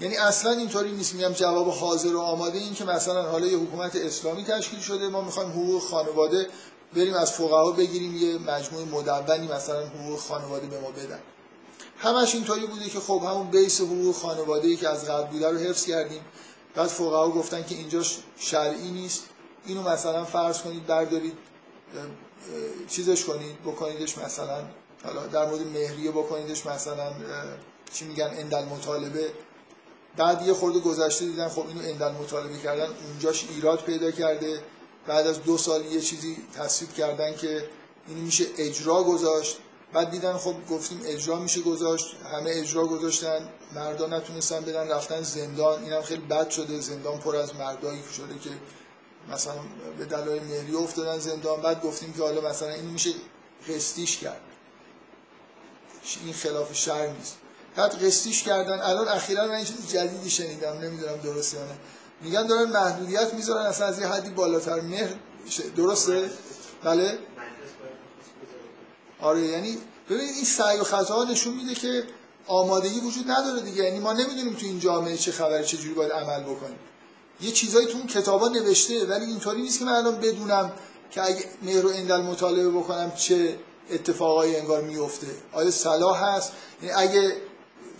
یعنی اصلا اینطوری نیست میگم جواب حاضر و آماده این که مثلا حالا یه حکومت اسلامی تشکیل شده ما می‌خوایم حقوق خانواده بریم از فقها بگیریم یه مجموعه مدونی مثلا حقوق خانواده به ما بدن. همش اینطوری بوده که خب همون بیس حقوق خانواده ای که از قبل بوده رو حفظ کردیم. بعد فقها گفتن که اینجا شرعی نیست. اینو مثلا فرض کنید بردارید چیزش کنید بکنیدش مثلا حالا در مورد مهریه بکنیدش مثلا چی میگن اندل مطالبه بعد یه خورده گذشته دیدن خب اینو اندل مطالبه کردن اونجاش ایراد پیدا کرده. بعد از دو سال یه چیزی تصویب کردن که اینو میشه اجرا گذاشت. بعد دیدن خب گفتیم اجرا میشه گذاشت. همه اجرا گذاشتن. مردا نتونستن بدن رفتن زندان. اینم خیلی بد شده. زندان پر از مردایی شده که مثلا به دلایل مهری افتادن زندان. بعد گفتیم که حالا مثلا این میشه قسطیش کرد. این خلاف شر نیست. بعد قسطیش کردن. الان اخیرا من این چیز جدیدی شنیدم. نمی‌دونم درسته یا نه. میگن دارن محدودیت می‌ذارن اصلا از یه حدی بالاتر. مهر درسته؟ بله. آره یعنی ببینید این سعی و خطا نشون میده که آمادگی وجود نداره دیگه. یعنی ما نمی‌دونیم تو این جامعه چه خبره چه جوری باید عمل بکنیم. یه چیزایی تو اون کتابا نوشته ولی اینطوری نیست که من الان بدونم که اگه مهر و اندل مطالعه بکنم چه اتفاقایی انگار میفته آیا صلاح هست؟ یعنی اگه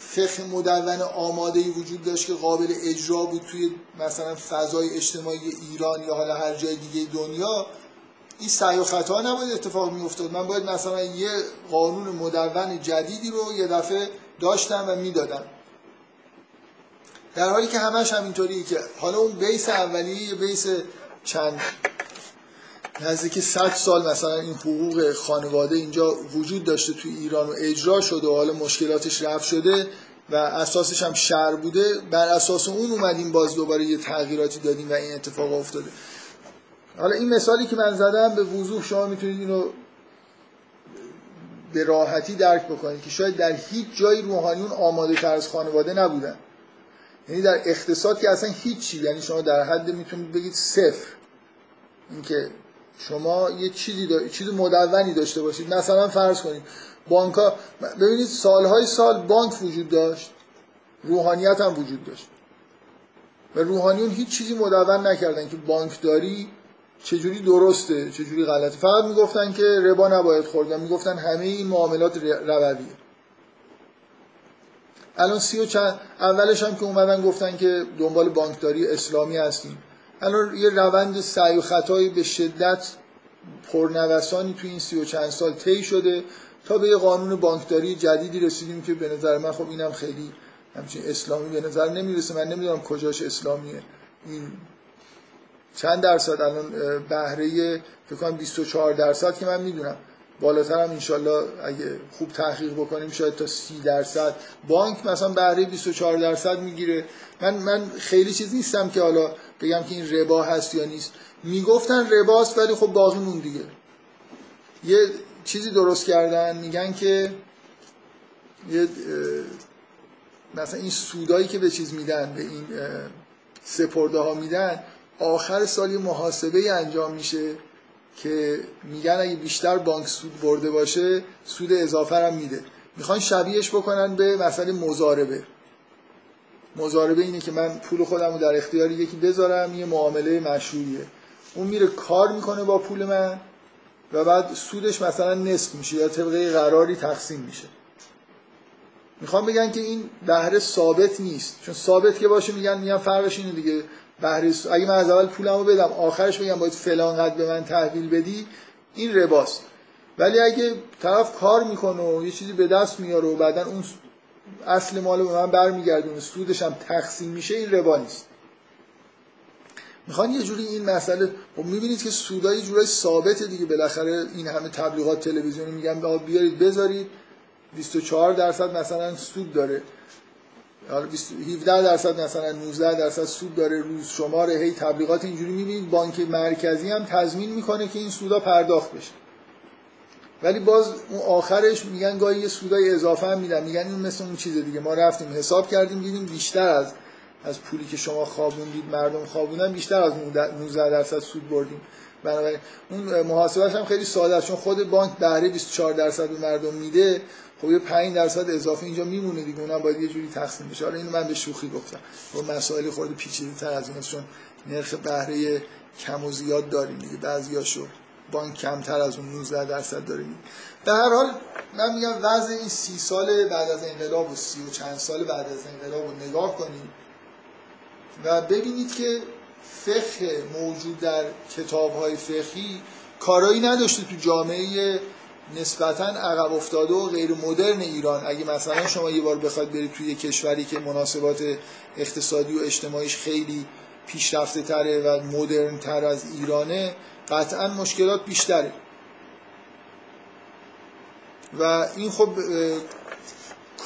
فقه مدون آماده ای وجود داشت که قابل اجرا بود توی مثلا فضای اجتماعی ایران یا حالا هر جای دیگه دنیا این سعی و خطا نباید اتفاق میافتاد. من باید مثلا یه قانون مدون جدیدی رو یه دفعه داشتم و می‌دادم. در حالی که همش همینطوریه که حالا اون بیس اولیه یه بیس چند نزدیک 100 سال مثلا این حقوق خانواده اینجا وجود داشته توی ایران و اجرا شده و حالا مشکلاتش رفت شده و اساسش هم شر بوده. بر اساس اون اومدیم باز دوباره یه تغییراتی دادیم و این اتفاق افتاده. حالا این مثالی که من زدم به وضوح شما می‌تونید اینو به راحتی درک بکنید که شاید در هیچ جایی روحانیون آماده تر از خانواده نبودن. یعنی در اقتصاد که اصلا هیچی. یعنی شما در حد می‌تونید بگید صفر. اینکه شما یه چیزی دا... چیز مدونی داشته باشید. مثلا فرض کنید بانک ها ببینید سالهای سال بانک وجود داشت. روحانیت هم وجود داشت. و روحانیون هیچ چیزی مدون نکردن که بانکداری چجوری درسته چجوری غلطه. فقط می‌گفتن که ربا نباید خورد و می‌گفتن همه این معاملات روویه الان سی و چند اولش هم که اومدن گفتن که دنبال بانکداری اسلامی هستیم. الان یه روند سعی و خطایی به شدت پرنوسانی توی این سی و چند سال طی شده تا به یه قانون بانکداری جدیدی رسیدیم که به نظر من خب اینم خیلی همچین اسلامی به نظر نمی‌رسه. من نمی‌دونم کجاش اسلامیه. این چند درصد الان بهره فکر کنم 24 درصد که من می‌دونم. بالاتر هم انشالله اگه خوب تحقیق بکنیم شاید تا 30 درصد. بانک مثلا بهره 24 درصد می‌گیره. من من خیلی چیز نیستم که حالا بگم که این ربا هست یا نیست. می‌گفتن رباست ولی خب باقی مون دیگه. یه چیزی درست کردن میگن که یه مثلا این سودایی که به چیز میدن به این سپرده ها میدن آخر سال یه محاسبه انجام میشه که میگن اگه بیشتر بانک سود برده باشه سود اضافه هم میده. می‌خوان شبیهش بکنن به مسئله مزاربه مزاربه اینه که من پول خودم رو در اختیار یکی بذارم یه معامله مشروعیه. اون میره کار می‌کنه با پول من و بعد سودش مثلا نصف میشه یا طبقه قراری تقسیم میشه. می‌خوام بگن که این بهره ثابت نیست. چون ثابت که باشه میگن میگن فرقش اینه دیگه. بهره اگه من از اول پولمو بدم آخرش بگم باید فلان قد به من تحویل بدی این رباست. ولی اگه طرف کار می‌کنه و یه چیزی به دست میاره و بعدا اون اصل مال به من برمیگردونه. سودش هم تقسیم میشه این ربا نیست. می‌خوان یه جوری این مسئله خب می‌بینید که سودای جورای ثابته دیگه. بالاخره این همه تبلیغات تلویزیونی میگن بیارید بذارید. 24 درصد مثلا سود داره. 17 درصد مثلا 19 درصد سود داره. روز شماره هی تبلیغات اینجوری می‌بینید. بانک مرکزی هم تضمین می‌کنه که این سودا پرداخت بشه. ولی باز اون آخرش میگن گاهی یه سودای اضافه هم میدن. میگن این مثل اون چیز دیگه. ما رفتیم حساب کردیم دیدیم بیشتر از از پولی که شما خوابوندید مردم خوابوندن بیشتر از 19 درصد سود بردیم. بنابراین اون محاسبش هم خیلی ساده است. چون خود بانک بهره 24 درصد به مردم میده خب یه 5 درصد اضافه اینجا میمونه دیگه. اونم باید یه جوری تقسیم بشه. آره اینو من به شوخی گفتم. و مسائل خود پیچیده تر از این چون نرخ بهره کم و زیاد داریم دیگه. بعضیاشو بانک کمتر از اون 19 درصد داریم در هر حال من میگم وضع این سی سال بعد از انقلاب و سی و چند سال بعد از انقلاب رو نگاه کنیم و ببینید که فقه موجود در کتاب های فقهی کارایی نداشته تو جامعه نسبتا عقب افتاده و غیر مدرن ایران. اگه مثلا شما یه بار بخواید برید توی کشوری که مناسبات اقتصادی و اجتماعیش خیلی پیشرفته تره و مدرن تر از ایرانه قطعا مشکلات بیشتره. و این خب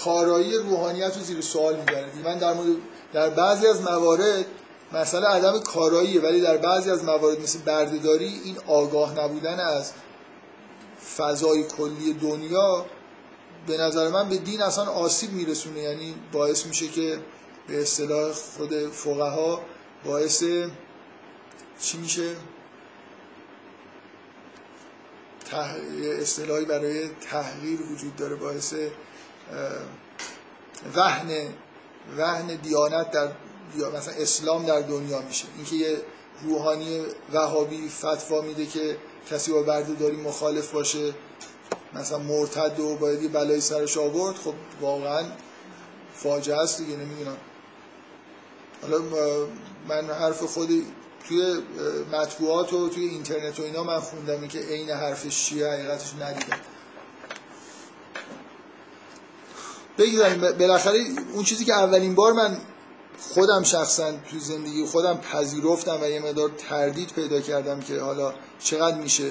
کارایی روحانیت رو زیر سوال می‌بره. من در مورد در بعضی از موارد مثلا عدم کاراییه ولی در بعضی از موارد مثل بردهداری این آگاه نبودن از فضای کلی دنیا به نظر من به دین اصلا آسیب میرسونه. یعنی باعث میشه که به اصطلاح خود فقها باعث چی میشه؟ تح... اصطلاحی برای تحقیر وجود داره باعث وهن وهن دیانت در مثلا اسلام در دنیا میشه. اینکه یه روحانی وهابی فتوا میده که کسی با بردهداری مخالف باشه مثلا مرتد و باید یه بلای سرش آورد خب واقعا فاجعه است دیگه نمی‌دونم. حالا من حرف خودی توی مطبوعات و توی اینترنت و اینا من خوندم که عین حرف شیعه حقیقتش ندیدم. بگذاریم بالاخره اون چیزی که اولین بار من خودم شخصا توی زندگی خودم پذیرفتم و یه مدار تردید پیدا کردم که حالا چقدر میشه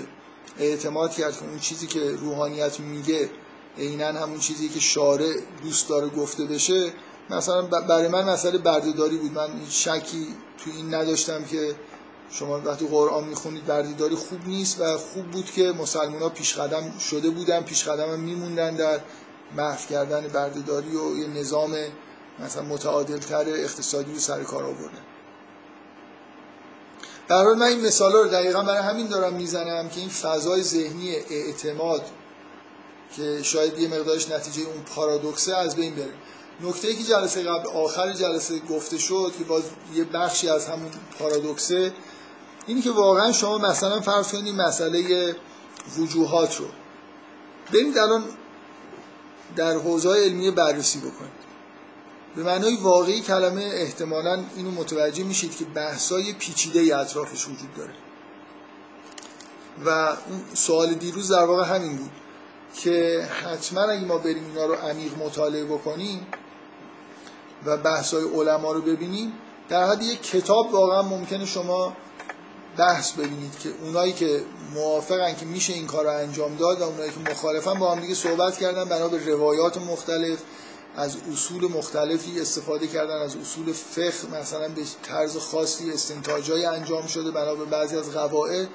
اعتماد کرد که اون چیزی که روحانیت میگه عینا همون چیزی که شارع دوست داره گفته بشه. مثلا برای من مسئله بردهداری بود. من شکی تو این نداشتم که شما وقتی قرآن می‌خونید بردهداری خوب نیست و خوب بود که مسلمان ها پیش قدم شده بودن پیش قدم هم میموندن در محو کردن بردهداری و یه نظام مثلا متعادل تر اقتصادی رو سر کار آوردن. در من این مثال رو دقیقا برای همین دارم می‌زنم که این فضای ذهنی اعتماد که شاید یه مقدارش نتیجه اون پارادوکسه از بین بره. نکته که جلسه قبل آخر جلسه گفته شد که باز یه بخشی از همون پارادوکسه اینی که واقعا شما مثلا فرض کنید مسئله وجوهات رو. برید الان در حوزه علمی بررسی بکنید. به معنای واقعی کلمه احتمالا اینو متوجه میشید که بحثای پیچیده اطرافش وجود داره. و اون سوال دیروز در واقع همین بود که حتما اگه ما بریم اینا رو عمیق مطالعه بکنیم و بحثای علما رو ببینیم در حد یک کتاب واقعا ممکنه شما بحث ببینید که اونایی که موافقن که میشه این کار رو انجام داد و اونایی که مخالفن با هم دیگه صحبت کردن بنا به روایات مختلف از اصول مختلفی استفاده کردن از اصول فقه مثلا به طرز خاصی استنتاجای انجام شده بنا به بعضی از قواعد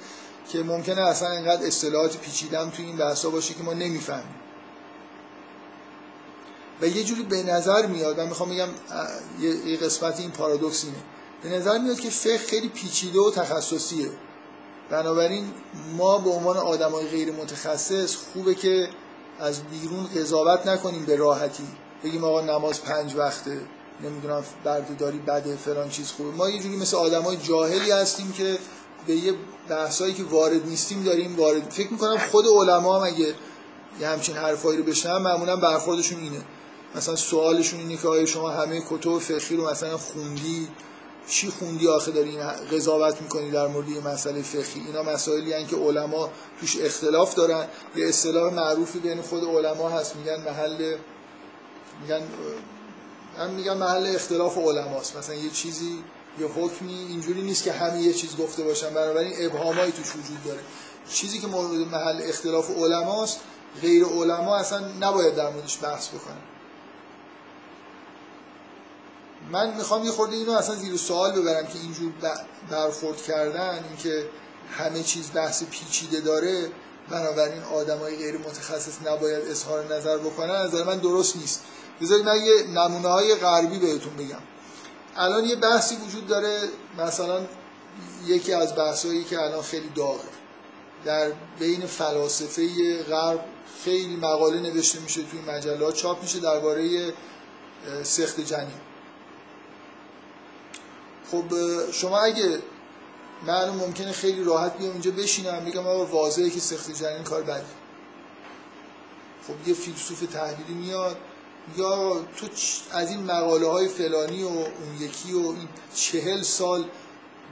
که ممکنه اصلا اینقدر اصطلاحات پیچیدم توی این بحثا باشه که ما نمی‌فهمیم. و یه جوری به نظر میاد من می‌خوام بگم یه قسمت این پارادوکس اینه. به نظر میاد که فقه خیلی پیچیده و تخصصیه. بنابراین ما به عنوان آدمای غیر متخصص خوبه که از بیرون قضاوت نکنیم به راحتی. بگیم آقا نماز پنج وقته نمی‌دونم بردهداری بده فلان چیز خوبه. ما یه جوری مثل آدمای جاهلی هستیم که به یه بحثایی که وارد نیستیم داریم وارد. فکر می‌کنم خود علما هم اگه یه همچین حرفایی رو بشنن معمولا برخوردشون اینه. مثلا سوالشون اینه که آیا شما همه کتب فقهی رو مثلا خوندی؟ چی خوندی آخه داری این قضاوت می‌کنی در مورد یه مسئله فقهی؟ اینا مسائلی هستن که علما توش اختلاف دارن. یه اصطلاح معروفی بین خود علما هست میگن محل میگن هم میگن محل اختلاف علماست. مثلا یه چیزی یه حکمی اینجوری نیست که همه یه چیز گفته باشن. بنابراین ابهامایی توش وجود داره. چیزی که مورد محل اختلاف علماست غیر علما اصلا نباید در موردش بحث بکنن. من می‌خوام یه خورده اینو اصلا زیر سوال ببرم که اینجور برخورد کردن اینکه همه چیز بحث پیچیده داره بنابراین آدمای غیر متخصص نباید اظهار نظر بکنن از من درست نیست. بذارید من یه نمونه های غربی بهتون بگم. الان یه بحثی وجود داره مثلا یکی از بحثایی که الان خیلی داغه. در بین فلاسفه غرب خیلی مقاله نوشته میشه توی مجلات چاپ میشه درباره سخت جنین. خب شما اگه من ممکنه خیلی راحت بیام اینجا بشینم بگم آقا واضحه که سخت جنین کار بده. خب یه فیلسوف تحلیلی میاد یا تو از این مقاله های فلانی و اون یکی و این چهل سال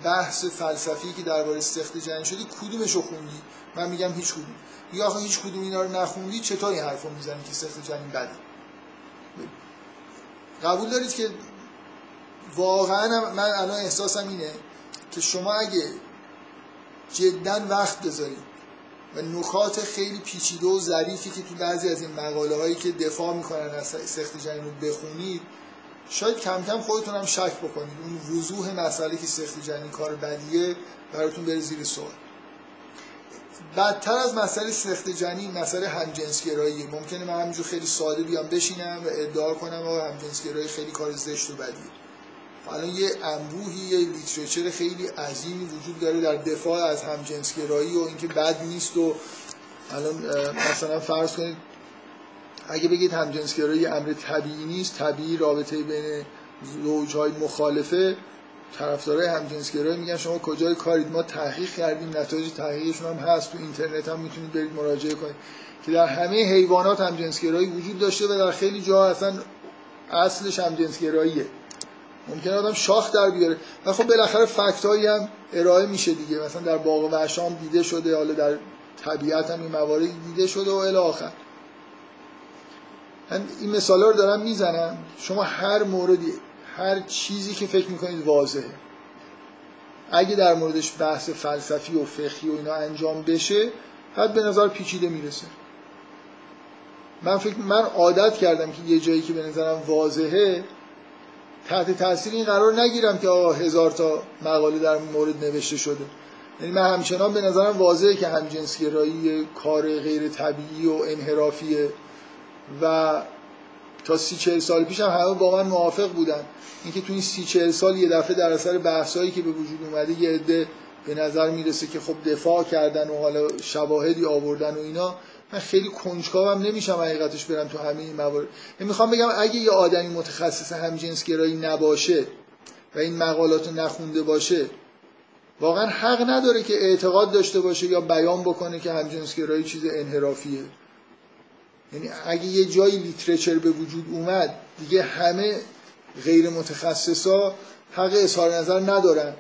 بحث فلسفی که درباره سخت جنین شدی کدومش رو خوندی؟ من میگم هیچ کدوم. یا هیچ کدوم اینا رو نخوندی چطور این حرف رو می‌زنی که سخت جنین بده؟ قبول دارید که واقعا من الان احساسم اینه که شما اگه جدا وقت بذارید و نکات خیلی پیچیده و ظریفی که تو بعضی از این مقاله هایی که دفاع می‌کنن از سخت جنین رو بخونید شاید کم کم خودتون هم شک بکنید. اون وضوح مسئله که سخت جنین کار بدیه براتون بره زیر سوال. بدتر از مسئله سخت جنین مسئله همجنسگرایی ممکنه من همینجور خیلی ساده بیام بشینم و ادعا کنم و همجنسگرایی خیلی کار زشت و بدیه. الان یه انبوهی یه لیترچر خیلی عظیمی وجود داره در دفاع از همجنسگرایی و اینکه بد نیست و الان مثلا فرض کنید اگه بگید همجنسگرایی امر طبیعی نیست طبیعی رابطه بین زوجهای مخالفه طرفدارای همجنسگرایی میگن شما کجای کارید؟ ما تحقیق کردیم نتایج تحقیقشون هم هست تو اینترنت هم می‌تونید برید مراجعه کنید. که در همه حیوانات همجنسگرایی وجود داشته و در خیلی جا اصلا اصلش همجنسگراییه ممکن آدم شاخ در بیاره. و خب بالاخره فکت هم ارائه میشه دیگه. مثلا در باغ وحشام دیده شده حالا در طبیعت هم این موارد دیده شده و الی آخر. من این مثالا رو دارم می‌زنم. شما هر موردی هر چیزی که فکر می‌کنید واضحه. اگه در موردش بحث فلسفی و فقهی و اینا انجام بشه حد به نظر پیچیده می‌رسه. من فکر من عادت کردم که یه جایی که به نظرم واضحه تحت تاثیر این قرار نگیرم که آقا هزار تا مقاله در مورد نوشته شده. یعنی من همچنان به نظرم واضحه که همجنسگرایی کار غیر طبیعی و انحرافیه و تا سی چهل سال پیش هم همه با من موافق بودن. اینکه تو این سی چهل سال یه دفعه در اثر بحثایی که به وجود اومده یه عده به نظر می‌رسه که خب دفاع کردن و حالا شواهدی آوردن و اینا من خیلی کنجکاوم نمیشم حقیقتش برم تو همه این موارد. می‌خوام بگم اگه یه آدمی متخصص همجنسگرایی نباشه و این مقالات نخونده باشه واقعا حق نداره که اعتقاد داشته باشه یا بیان بکنه که همجنسگرایی چیز انحرافیه. یعنی اگه یه جایی لیترچر به وجود اومد دیگه همه غیر متخصصا حق اظهار نظر ندارن.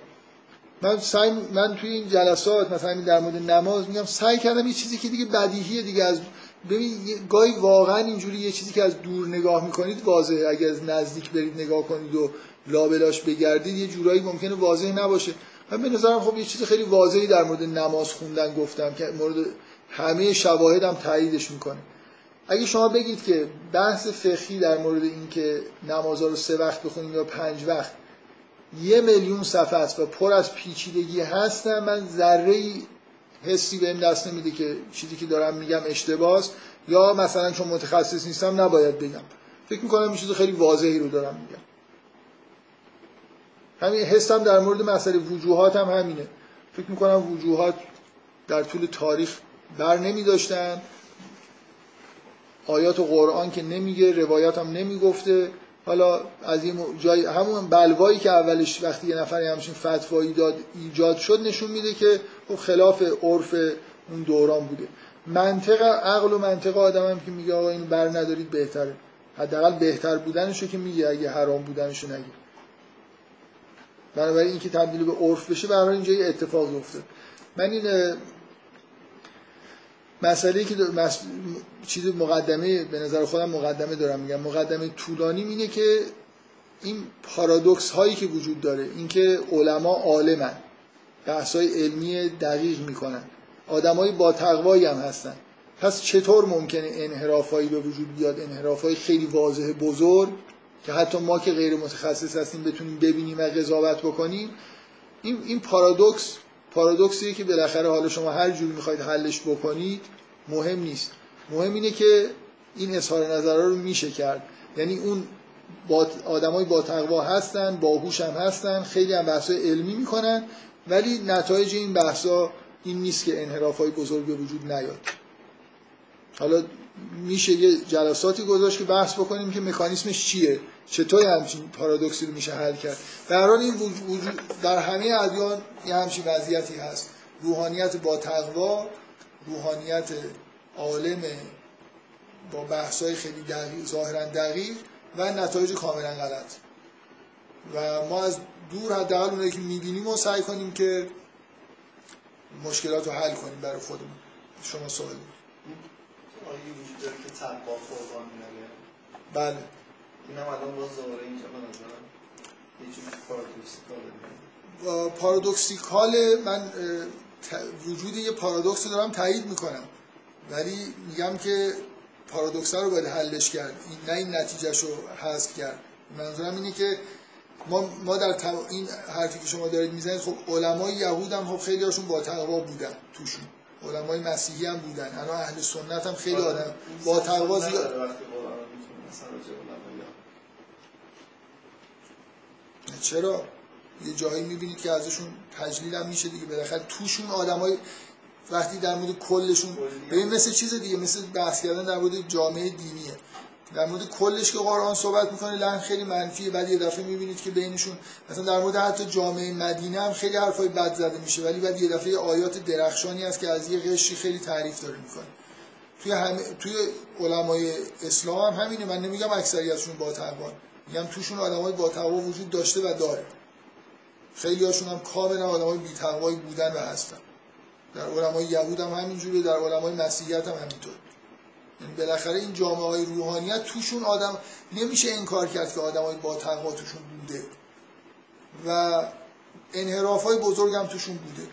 من سعی من توی این جلسات مثلا در مورد نماز میگم سعی کردم یه چیزی که دیگه بدیهیه دیگه از ببین گاهی واقعا اینجوری یه چیزی که از دور نگاه می‌کنید واضحه. اگه از نزدیک برید نگاه کنید و لابلاش بگردید یه جورایی ممکنه واضح نباشه. من به نظرم خب یه چیز خیلی واضحی در مورد نماز خوندن گفتم که مورد همه شواهدم تاییدش می‌کنه. اگه شما بگید که بحث فقهی در مورد اینکه نمازها رو سه وقت بخونیم یا پنج وقت یه میلیون صفحه است و پر از پیچیدگی هستن من ذره حسی بهم دست نمیده که چیزی که دارم میگم اشتباهه یا مثلا چون متخصص نیستم نباید بگم. فکر می‌کنم این چیز خیلی واضحی رو دارم میگم. همین حسم در مورد مسئله وجوهات هم همینه. فکر می‌کنم وجوهات در طول تاریخ بر نمی داشتن آیات و قرآن که نمیگه روایات هم نمی‌گفته. حالا از این جای همون بلوایی که اولش وقتی یه نفر همچین فتوایی داد ایجاد شد نشون میده که خب خلاف عرف اون دوران بوده. منطق عقل و منطق آدم هم که میگه آقا این بر ندارید بهتره. حداقل بهتر بودنشو که میگه اگه حرام بودنشو نگه. بنابراین اینکه تبدیل به عرف بشه برای اینجا یه اتفاق افتاد. من این مسئله که مس... چیز مقدمه به نظر خودم مقدمه دارم میگم. مقدمه طولانی اینه که این پارادوکس هایی که وجود داره اینکه علما عالمن بحث های علمی دقیق می‌کنن. آدمای با تقوایی هم هستن. پس چطور ممکنه انحرافایی به وجود بیاد؟ انحرافای خیلی واضح بزرگ که حتی ما که غیر متخصص هستیم بتونیم ببینیم و قضاوت بکنیم. این این پارادوکس پارادوکسیه که بالاخره حالا شما هر جوری می‌خواید حلش بکنید مهم نیست. مهم اینه که این اظهار نظرها رو میشه کرد. یعنی اون با آدمای با تقوا هستن باهوش هم هستن خیلی هم بحث علمی می‌کنن ولی نتایج این بحثا این نیست که انحراف های بزرگ به وجود نیاد. حالا میشه یه جلساتی گذاشت که بحث بکنیم که مکانیسمش چیه. چطور همچین پارادوکسی رو میشه حل کرد؟ در حال این وجود در همه ادیان یه همچین وضعیتی هست. روحانیت با تقوا روحانیت عالم با بحث‌های خیلی دقیق ظاهرا دقیق و نتایج کاملا غلط. و ما از دور حداقل اونایی که می‌بینیم و سعی کنیم که مشکلات رو حل کنیم برای خودمون. شما سوال وجود داره که تقوا بله. اینم الان باز دوباره اینجا به نظرم یه جوری پارادوکسیکاله. پارادوکسیکال من وجود یه پارادوکس رو دارم تایید می‌کنم. ولی میگم که پارادوکس رو باید حلش کرد. این نه این نتیجهش رو حذف کرد. منظورم اینه که ما, ما در این حرفی که شما دارید می‌زنید خب علمای یهود هم خب خیلی هاشون با تقوا بودن توشون. علمای مسیحی هم بودن. الان اهل سنت هم خیلی آدم با تقوا زیاد چرا؟ یه جایی می‌بینید که ازشون تجلیل هم میشه دیگه. بالاخره توشون آدمای وقتی در مورد کلشون ببین مثل چیز دیگه مثل بحث کردن در مورد جامعه دینیه. در مورد کلش که قرآن صحبت می‌کنه لحن خیلی منفیه. بعد یه دفعه می‌بینید که بینشون مثلا در مورد حتی جامعه مدینه هم خیلی حرفای بد زده میشه. ولی بعد یه دفعه آیات درخشانی هست که از یه قشری خیلی تعریف داره می‌کنه. توی هم... توی علمای اسلام هم همینه. من نمیگم اکثریتشون با تقوا. میگم توشون آدمای با تقوا وجود داشته و داره. خیلی هاشون هم کاملا آدمای بی تقوایی بودن و هستن. در علمای یهود هم همینجوره در علمای مسیحیت هم همینطور. یعنی بالاخره این جامعه های روحانیت توشون آدم نمیشه انکار کرد که آدم های با تقوا توشون بوده. و انحراف های بزرگ هم توشون بوده.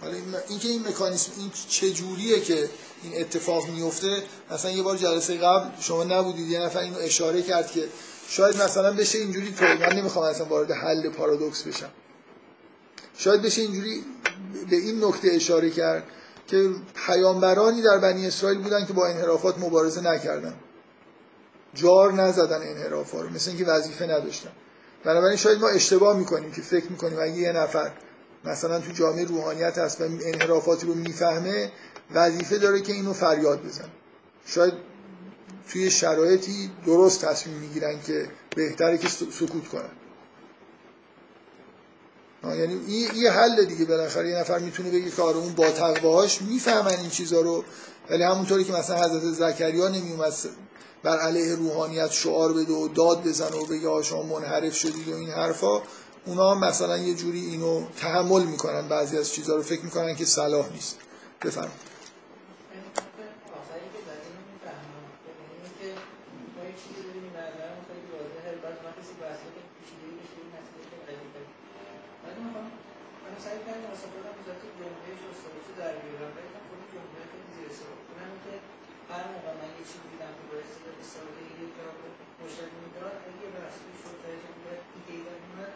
حالا این که این مکانیسم این چجوریه که این اتفاق میفته؟ مثلا یه بار جلسه قبل شما نبودید یه نفر اینو اشاره کرد که شاید مثلا بشه اینجوری تو من نمی‌خوام اصلا وارد حل پارادوکس بشم. شاید بشه اینجوری به این نکته اشاره کرد که پیامبرانی در بنی اسرائیل بودن که با انحرافات مبارزه نکردن. جار نزدن انحرافا رو مثل اینکه وظیفه نداشتن. بنابراین شاید ما اشتباه می‌کنیم که فکر می‌کنیم اگه یه نفر مثلا تو جامعه روحانیت هست و انحرافاتی رو می‌فهمه وظیفه داره که اینو فریاد بزن شاید توی شرایطی درست تصمیم می‌گیرن که بهتره که سکوت کنن. یعنی یه حل دیگه بالاخره. یه نفر می‌تونه بگه که آره اون با تقواهاش می‌فهمن این چیزا رو ولی همونطوری که مثلا حضرت زکریا نمیومد بر علیه روحانیت شعار بده و داد بزن و بگه شما منحرف شدید و این حرفا اونا مثلا یه جوری اینو تحمل می‌کنن. بعضی از چیزها رو فکر می‌کنن که صلاح نیست. بفرمایید واسه خودم به ذات جمله شستاویسی در بیارم ولی من خود جمله خیلی زیر سوال اونم که هر موقع من یه چیزی دیدم که باعث به ساده یه جا رو مشکل می‌داد اگه یه بحثی شد تا یه جا ایده ای دارم من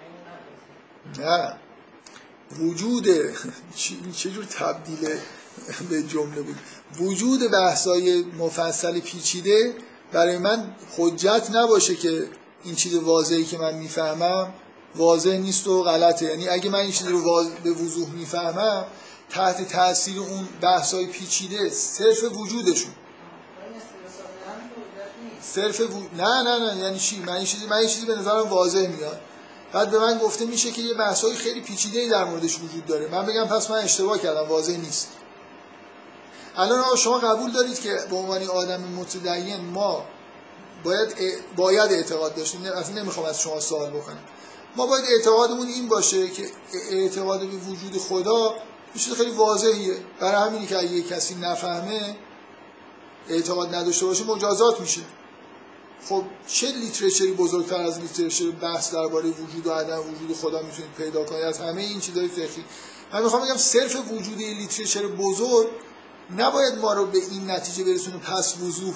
اینو نپذیرم نه. وجود چجور تبدیل به جمله بود؟ وجود بحثای مفصل پیچیده برای من حجت نباشه که این چیز واضحی که من می‌فهمم واضح نیست و غلطه. یعنی اگه من این چیز رو واضح به وضوح می‌فهمم تحت تاثیر اون بحثای پیچیده صرف وجودشون. صرف وو- نه نه نه. یعنی چی؟ من این چیزی من این چیزی به نظرم واضح میاد. بعد به من گفته میشه که یه بحث‌های خیلی پیچیده‌ای در موردش وجود داره. من بگم پس من اشتباه کردم واضح نیست. الان شما قبول دارید که به عنوان آدم متدین ما باید باید اعتقاد داشتیم؟ نه- اصلا نمی‌خوام از شما سوال بکنم. ما باید اعتقادمون این باشه که اعتقاد به وجود خدا چیز خیلی واضحیه. برای همینی که اگه کسی نفهمه اعتقاد نداشته باشه مجازات میشه. خب چه literature ی بزرگتر از literature بحث درباره وجود و عدم وجود خدا می‌تونید پیدا کنید از همه این چیزهای فقهی من می‌خوام بگم صرف وجود literature بزرگ نباید ما رو به این نتیجه برسونه. پس وضوح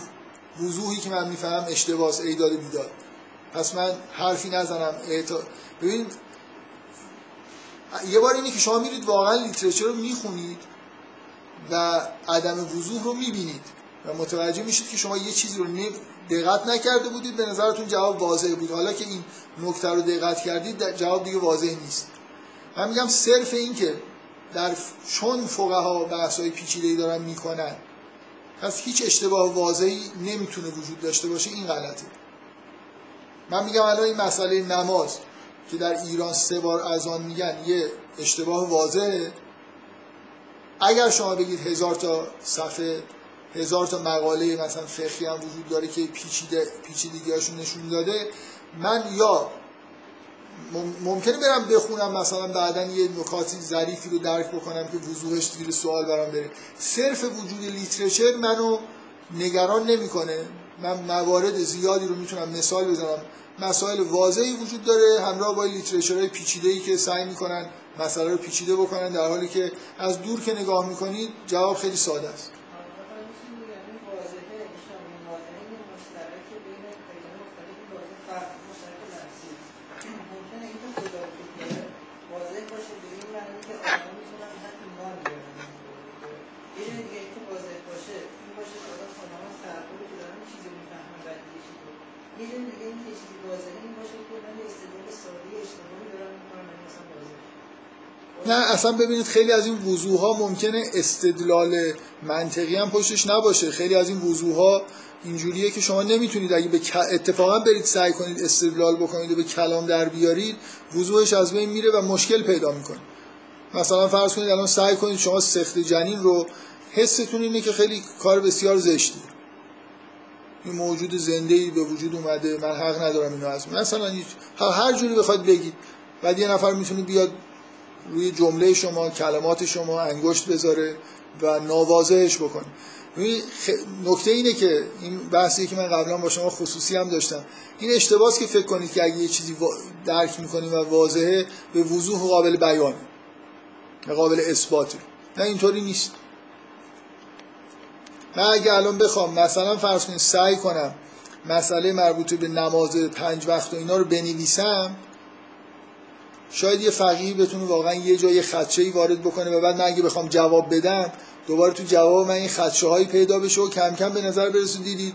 وضوحی که من می‌فهمم اشتباس ایداد بیداد. پس من حرفی نزنم. اعتا... ببین یه بار اینه که شما میرید واقعا لیترچر رو می‌خونید و عدم وضوح رو می‌بینید و متوجه میشید که شما یه چیزی رو نه- دقت نکرده بودید به نظرتون جواب واضح بود. حالا که این نکته رو دقت کردید جواب دیگه واضح نیست. من میگم صرف این که در چون فقها بحث‌های پیچیده‌ای دارن می‌کنن پس هیچ اشتباه واضحی نمی‌تونه وجود داشته باشه این غلطه. من میگم الان این مسئله نماز که در ایران سه بار اذان میگن یه اشتباه واضحه. اگر شما بگید هزار تا صفحه هزار تا مقاله مثلا فقهی هم وجود داره که پیچیده پیچیدگیاشون نشون داده. من یا مم- ممکنه برم بخونم مثلا بعدا یه نکاتی ظریفی رو درک بکنم که وضوحش زیر سوال برام بره. صرف وجود لیترچر منو نگران نمی‌کنه. من موارد زیادی رو می‌تونم مثال بزنم. مسائل واضحی وجود داره. همراه با لیترچرهای پیچیده‌ای که سعی می‌کنن مسئله رو پیچیده بکنن در حالی که از دور که نگاه می‌کنید جواب خیلی ساده است آره، میشه بگم این واضحه ایشان این واضحه این مشترک بین پیدای مختلفی واضح فرق مشترک لفظی ممکنه این که خدا وجود داره واضح باشه به این معنی که آدم می‌تونن حتی ایمان بیارن یه جای دیگه این که واضح باشه این باشه که آدم آدم از تعقلی که دارن چیزی می‌فهمن بعد یه چیزی رو یه جای دیگه این که چیزی واضحه این باشه که من یه استدلال ساده اشتباهی دارم می‌کنم این مثلا واضح نه اصلا ببینید خیلی از این وضوح ها ممکنه استدلال منطقی هم پشتش نباشه. خیلی از این وضوح ها اینجوریه که شما نمی‌تونید اگه به اتفاقا برید سعی کنید استدلال بکنید و به کلام در بیارید وضوحش از بین میره و مشکل پیدا می‌کنه. مثلا فرض کنید الان سعی کنید شما سخت جنین رو حستون اینه که خیلی کار بسیار زشتی این موجود زنده ای به وجود اومده من حق ندارم اینو از مثلا هر جوری بخواید بگید بعد یه نفر می‌تونه بیاد روی جمله شما کلمات شما انگشت بذاره و نوازش بکنه خ- نکته اینه که این بحثی که من قبلا با شما خصوصی هم داشتم این اشتباهی که فکر کنید که اگه یه چیزی درک می‌کنیم و واضحه به وضوح و قابل بیانه و قابل اثباته نه اینطوری نیست. من اگه الان بخوام مثلا فرض کنید سعی کنم مسئله مربوط به نماز پنج وقت و اینا رو بنویسم شاید یه فقیهی بتونه واقعا یه جای خدشه وارد بکنه و بعد من اگه بخوام جواب بدم دوباره تو جواب من این خدشه هایی پیدا بشه و کم کم به نظر برسه. دیدید؟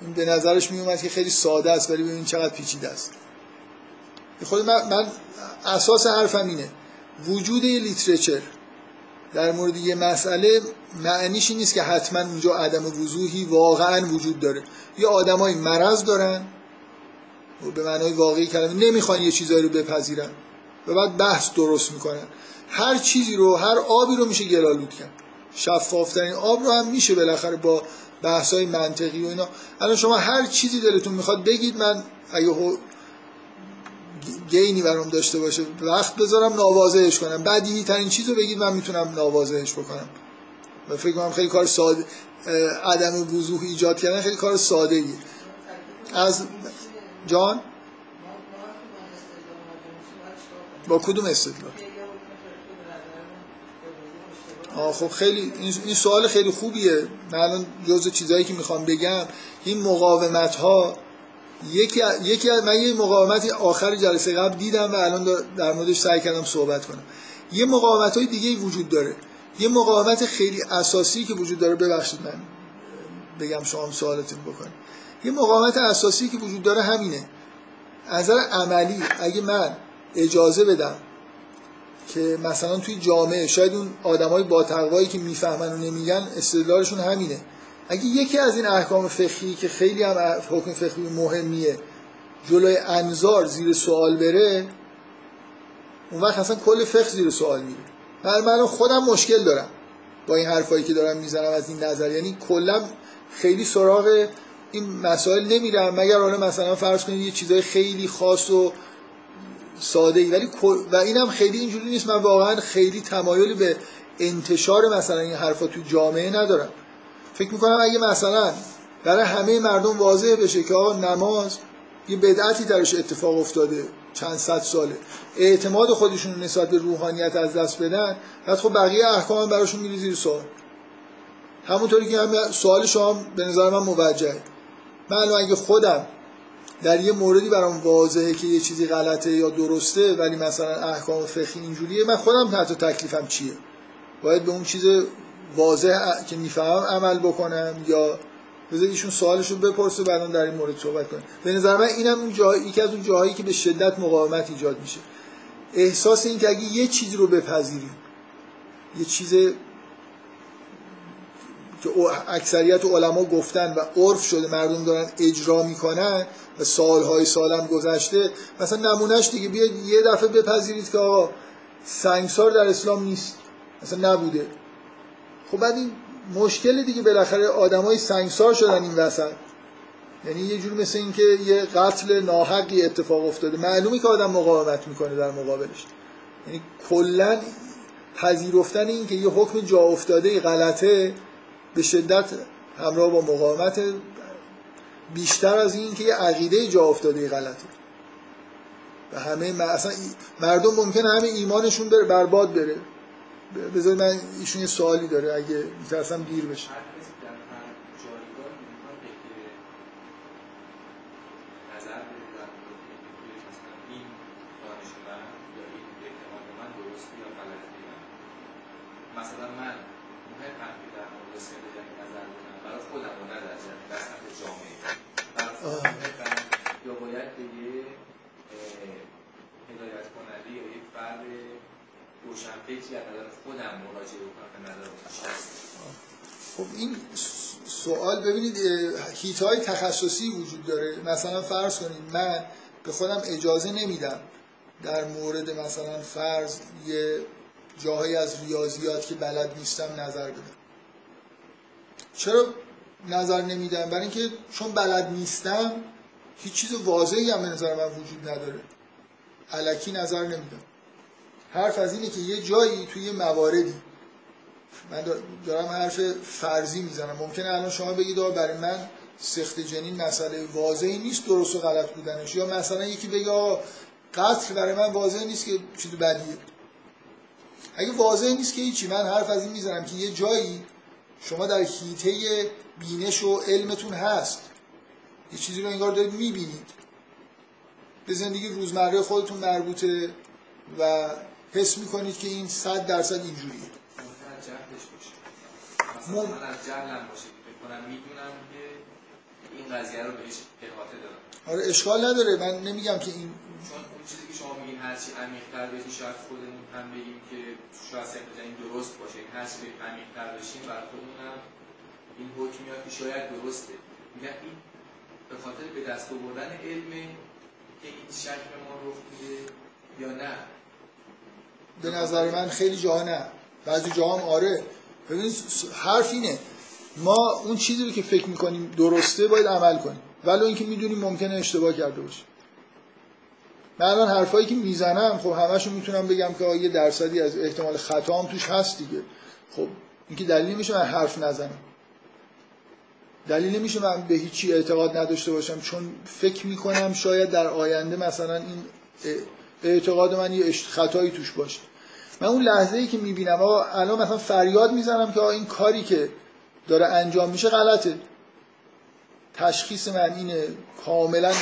این به نظرش می اومد که خیلی ساده است ولی ببینید چقدر پیچیده است. خود من, من اساس حرفم اینه. وجود یه لیترچر در مورد یه مسئله معنیش نیست که حتما اونجا عدم وضوحی واقعا وجود داره. یه آدمای مرض دارن و به معنای واقعی کلمه نمی‌خوان یه چیزایی رو بپذیرن. و بعد بحث درست می‌کنن هر چیزی رو هر آبی رو میشه گلالود کرد. شفافترین آب رو هم میشه بالاخره با بحث های منطقی و اینا. الان شما هر چیزی دلتون می‌خواد بگید من اگه گینی برام داشته باشه وقت بذارم نوازهش کنم. بدیهی ترین چیز رو بگید من می‌تونم نوازهش بکنم. و فکر کنم خیلی کار ساده عدم وضوح ایجاد کردن خیلی کار ساده ایه. از جان؟ با کدوم استدلال؟ آه خب خیلی این سوال خیلی خوبیه. من الان جزء چیزایی که می‌خوام بگم این مقاومت ها یکی یکی من یه مقاومتی آخر جلسه قبل دیدم و الان در موردش سعی کردم صحبت کنم. یه مقاومت های دیگه وجود داره. یه مقاومت خیلی اساسی که وجود داره ببخشید من بگم شما سوالتون بکنید یه مقاومت اساسی که وجود داره همینه. از عملی اگه من اجازه بدم که مثلا توی جامعه شاید اون آدمای با تقوایی که می‌فهمن و نمیگن استدلالشون همینه. اگه یکی از این احکام فقهی که خیلی هم حکم فقهی مهمیه جلوی انظار زیر سوال بره اون وقت اصلا کل فقه زیر سوال میره. من من خودم مشکل دارم با این حرفایی که دارم می‌زنم از این نظر. یعنی کلا خیلی سراغ این مسائل نمیرم. مگر حالا مثلا فرض کنید یه چیزای خیلی خاص و ساده ای ولی و اینم خیلی اینجوری نیست. من واقعا خیلی تمایلی به انتشار مثلا این حرفا تو جامعه ندارم. فکر می‌کنم اگه مثلا برای همه مردم واضح بشه که آقا نماز یه بدعتی درش اتفاق افتاده چند صد ساله. اعتماد خودشون نسبت به روحانیت از دست بدن. بعد خب بقیه احکام براشون میره زیر سوال. همونطوری که هم سوال شما به نظر من موجهه. من اگه خودم در یه موردی برام واضحه که یه چیزی غلطه یا درسته ولی مثلا احکام فقهی اینجوریه من خودم حتی تکلیفم چیه؟ باید به اون چیز واضح که می‌فهمم عمل بکنم یا بذار ایشون سوالش رو بپرسه بعدا در این مورد صحبت کنه به نظر من اینم اون جایی یکی از اون جاهایی که به شدت مقاومت ایجاد میشه. احساس این که اگه یه چیزی رو بپذیریم یه چیز که اکثریت علما گفتن و عرف شده مردم دارن اجرا می‌کنن و سالهای سالم گذشته مثلا نمونهش دیگه بیاید یه دفعه بپذیرید که آقا سنگسار در اسلام نیست. مثلا نبوده. خب بعد این مشکل دیگه بالاخره آدمای سنگسار شدن این وسط. یعنی یه جور مثل این که یه قتل ناحقی اتفاق افتاده. معلومه که آدم مقاومت می‌کنه در مقابلش. یعنی کلا پذیرفتن این که یه حکم جا افتاده غلطه به شدت همراه با مقاومت بیشتر از این که یه عقیده جا افتاده غلطه. و همه م- اصلا مردم ممکنه همه ایمانشون بره برباد بره. بذارید من ایشون یه سوالی داره. اگه میترسم دیر بشه. هر کسی در هر جایگاه می‌خواد که نظر بده در مورد اینکه مثلا این دانش من یا این اعتقاد من درسته یا غلطه یا نه. مثلا من مهم هم که در مورد سن جنگ نظر بدم برای خودم و نه در جمع در سطح جامعه برای خودم آه. مهمم یا باید به یه اه، هدایت کننده یا یک فرد خب این سوال ببینید هیت های تخصصی وجود داره. مثلا فرض کنید من به خودم اجازه نمیدم در مورد مثلا فرض یه جاهایی از ریاضیات که بلد نیستم نظر بدم. چرا نظر نمیدم؟ برای اینکه چون بلد نیستم هیچ چیز واضحی هم به نظر من وجود نداره. علکی نظر نمیدم. حرف از اینه که یه جایی توی یه مواردی. من دار- دارم حرف فرضی می‌زنم. ممکنه الان شما بگید آقا برای من سخت جنین مسئله واضحی نیست درست و غلط بودنش. یا مثلا یکی بگه آقا قتل برای من واضح نیست که چیز بدیه. اگه واضح نیست که هیچی من حرف از این می‌زنم که یه جایی شما در حیطه بینش و علمتون هست. یه چیزی رو انگار دارید می‌بینید. به زندگی روزمره خودتون مربوطه و حس می‌کنید که این صد درصد اینجوریه. مم. من از جهلم باشه. کنم می‌دونم که این قضیه رو بهش احاطه دارم. آره اشکال نداره. من نمیگم که این چون اون چیزی که شما میگین هرچی عمیق‌تر بشین شاید خودمون هم بگیم که شاید سمت این درست باشه. این هرچی به عمیق‌تر بشیم بر خودمون هم این حکم میاد که شاید درسته. میگم این به خاطر به دست آوردن علمه که این شک به ما رخ میده یا نه. به نظر من خیلی جاها نه. بعضی جاها هم آره. ببینید س- حرف اینه. ما اون چیزی رو که فکر می‌کنیم درسته باید عمل کنیم. ولو اینکه می‌دونیم ممکنه اشتباه کرده باشه من الان حرفایی که می‌زنم خب همشو می‌تونم بگم که یه درصدی از احتمال خطا هم توش هست دیگه. خب اینکه دلیل نمیشه من حرف نزنم. دلیل نمیشه من به هیچی اعتقاد نداشته باشم. چون فکر می‌کنم شاید در آینده مثلا این اعتقاد من یه خطایی توش باشه. من اون لحظه ای که می‌بینم آقا الان مثلا فریاد می‌زنم که آقا این کاری که داره انجام میشه غلطه. تشخیص من اینه کاملا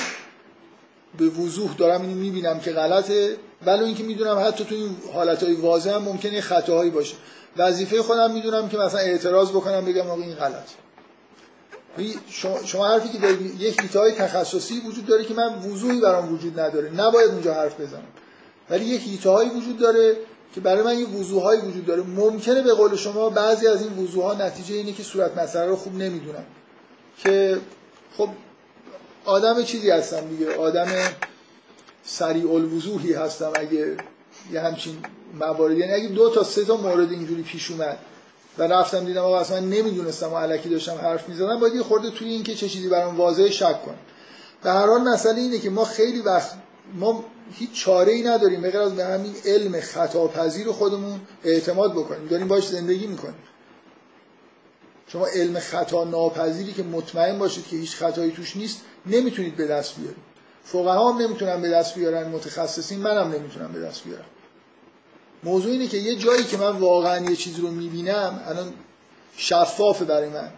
به وضوح دارم اینو می‌بینم که غلطه. ولی اینکه می‌دونم حتی تو این حالتهای واضح هم ممکنه خطاهایی باشه. وظیفه خودم می‌دونم که مثلا اعتراض بکنم بگم آقا این غلط شما حرفی که دارید یک ایتای تخصصی وجود داره که من وضوحی برام وجود نداره. نباید اونجا حرف بزنم. ولی یک ایتهایی وجود داره که برای من یه وضوحایی وجود داره. ممکنه به قول شما بعضی از این وضوحا نتیجه اینه که صورت مسئله رو خوب نمی‌دونم. که خب آدم چیزی هستم دیگه. آدم سریع الوضوحی هستم اگه یه همچین موارد. یعنی اگه دو تا سه تا مورد اینجوری پیش اومد و رفتم دیدم آقا اصلا نمی‌دونستم و علکی داشتم حرف می‌زدم. باید یه خورده توی این که چه چیزی برام واضح شک کنم. به هر حال مسئله اینه که ما خیلی وقت ما هیچ چاره ای نداریم. به از به همین علم خطاپذیر خودمون اعتماد بکنیم. داریم باش زندگی می‌کنیم. شما علم خطا ناپذیری که مطمئن باشید که هیچ خطایی توش نیست نمی‌تونید به دست بیارید. فقها هم نمی‌تونن به دست بیارن متخصصین منم نمی‌تونم به دست بیارم. موضوع اینه که یه جایی که من واقعا یه چیزی رو می‌بینم الان شفافه برای من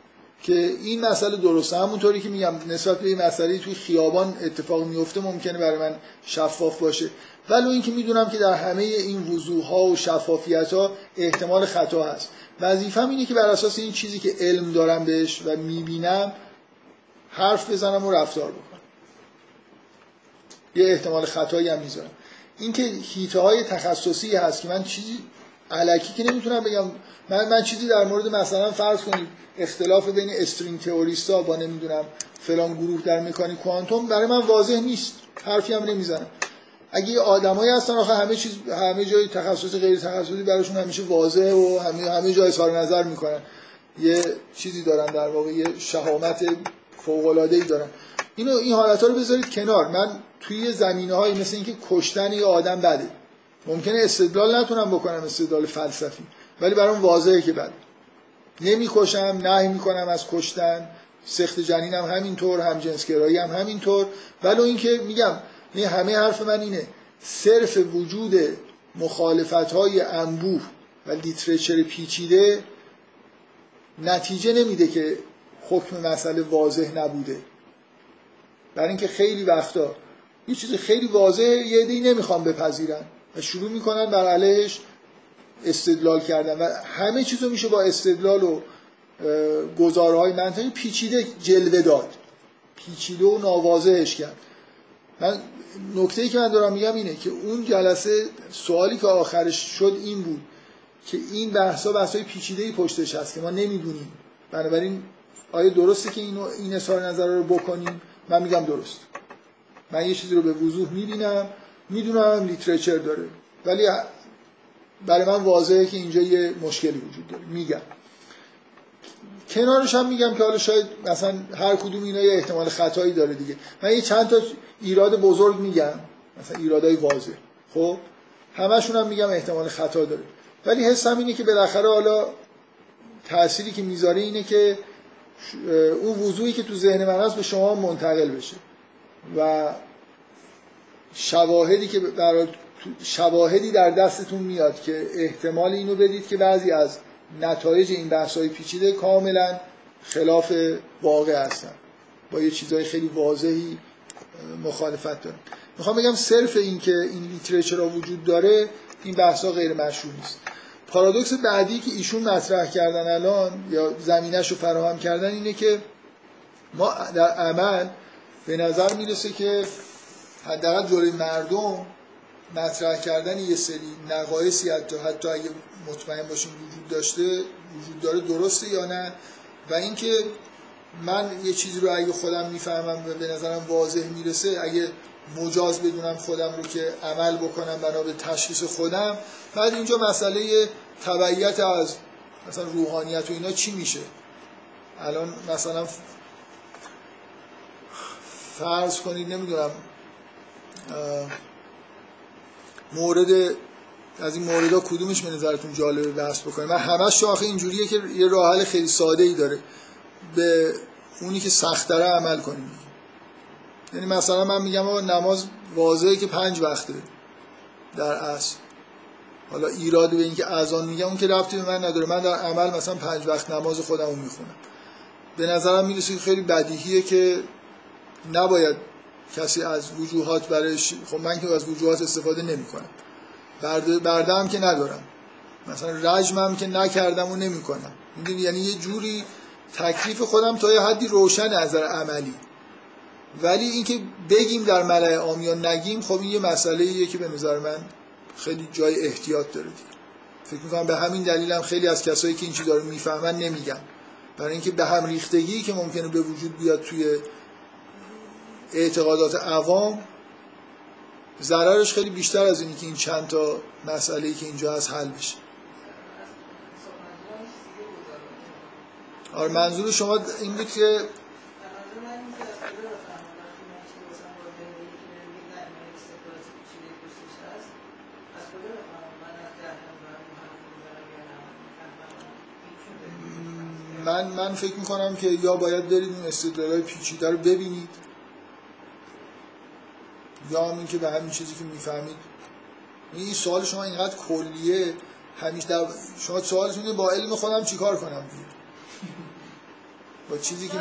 که این مسئله درسته. همونطوری که میگم نسبت به این مسئله توی خیابان اتفاق میفته ممکنه برای من شفاف باشه. ولی اینکه می‌دونم که در همه این وضوح ها و شفافیت ها احتمال خطا هست. وظیفم اینه که بر اساس این چیزی که علم دارم بهش و می‌بینم حرف بزنم و رفتار بکنم. یه احتمال خطایی هم می‌ذارم. اینکه هیته های تخصصی هست که من چیزی علکی که نمی‌تونم بگم. من, من چیزی در مورد مثلا فرض کنید اختلاف بین استرینگ تئوریستا با نمی‌دونم فلان گروه در مکانیک کوانتوم برای من واضح نیست. حرفی هم نمی‌زنم. اگه آدمایی هستن آخه همه چیز همه جای تخصصی غیر تخصصی براشون همیشه واضحه و همه همه جای اظهار نظر می‌کنن. یه چیزی دارن در واقع یه شهامت فوق العاده ای دارن. اینو این حالت رو بذارید کنار. من توی زمینه های مثل اینکه کشتن یه آدم بده. ممکنه استدلال نتونم بکنم استدلال فلسفی. ولی برام واضحه که بده. نمی‌کشم نهی می‌کنم از کشتن. سخت جنینم همینطور هم جنسگرایی هم همینطور. ولی اینکه میگم این همه حرف من اینه. صرف وجود مخالفت های انبوه و لیترچر پیچیده نتیجه نمیده که حکم مسئله واضح نبوده. برای اینکه خیلی وقتا یه چیز خیلی واضح یه عده‌ای نمی‌خوام بپذیرن و شروع می‌کنن بر علیهش استدلال کردن و همه چیز میشه با استدلال و گزارهای منطقی پیچیده جلوه داد. پیچیده و ناواضحش کرد. من نکته ای که من دارم میگم اینه که اون جلسه سوالی که آخرش شد این بود که این بحثا بحثای پیچیده ای پشتش هست که ما نمی‌دونیم. بنابراین آیا درسته که اینو این اظهار نظر رو بکنیم؟ من میگم درست. من یه چیزی رو به وضوح می‌بینم می‌دونم لیترچر داره. ولی برای من واضحه که اینجا یه مشکلی وجود داره. میگم. کنارش هم میگم که حالا شاید مثلا هر کدوم اینا یه احتمال خطایی داره دیگه. من یه چند تا ایراد بزرگ میگم. مثلا ایرادای واضح. خب؟ همشون هم میگم احتمال خطا داره. ولی حسم اینه که بالاخره حالا تأثیری که می‌ذاره اینه که اون وضوعی که تو ذهن من هست به شما منتقل بشه. و شواهدی که برای شواهدی در دستتون میاد که احتمال اینو بدید که بعضی از نتایج این بحث پیچیده کاملا خلاف واقع هستن. با یه چیزهای خیلی واضحی مخالفت دارن می‌خوام بگم صرف این که این لیتریچر وجود داره این بحث ها غیر مشروع نیست. پارادوکس بعدی که ایشون مطرح کردن الان یا زمینش رو فراهم کردن اینه که ما در عمل به نظر می‌رسه که حداقل جلوی مردم مطرح کردن یه سری نقایصی حتی حتی اگه مطمئن باشیم وجود داشته وجود داره درسته یا نه؟ و اینکه من یه چیزی رو اگه خودم می‌فهمم و به نظرم واضح می‌رسه اگه مجاز بدونم خودم رو که عمل بکنم بنا به تشخیص خودم بعد اینجا مسئله تبعیت از مثلا روحانیت و اینا چی میشه؟ الان مثلا فرض کنید نمی‌دونم مورد از این موردها کدومش به نظرتون جالبه بحث بکنیم؟ من همش آخه اینجوریه که یه راه خیلی ساده ای داره. به اونی که سختره عمل کنیم. یعنی مثلا من میگم نماز واضحه که پنج وقته در اصل حالا ایراد به اینکه اذان میگم اون که ربطی به من نداره. من در عمل مثلا پنج وقت نماز خودم رو می‌خونم. به نظرم می‌رسه که خیلی بدیهیه که نباید کسی از وجوهات برای ش- خب من که از وجوهات استفاده نمی‌کنم. برده بردم که ندارم. مثلا رجمم که نکردم و نمی‌کنم. می‌دونی؟ یعنی یه جوری تکلیف خودم تا یه حدی روشن از نظر عملی. ولی اینکه بگیم در ملأ عام یا نگیم خب این یه مسئله ایه که به نظر من خیلی جای احتیاط داره دیگه. فکر می‌کنم به همین دلیلم خیلی از کسایی که این چیزا رو می‌فهمن نمیگن برای اینکه به هم ریختگی که ممکنه به وجود بیاد توی اعتقادات عوام ضررش خیلی بیشتر از اینی که این چند تا مسئله که اینجا هست حل بشه آره منظور شما این بود که من من فکر می‌کنم که یا باید برید این استدلالای پیچیده رو ببینید یا هم این که به همین چیزی که می‌فهمید. این سوال شما اینقدر کلیه همیشه در شما سوالتون اینه با علم خودم چیکار کنم؟ دیگه با چیزی که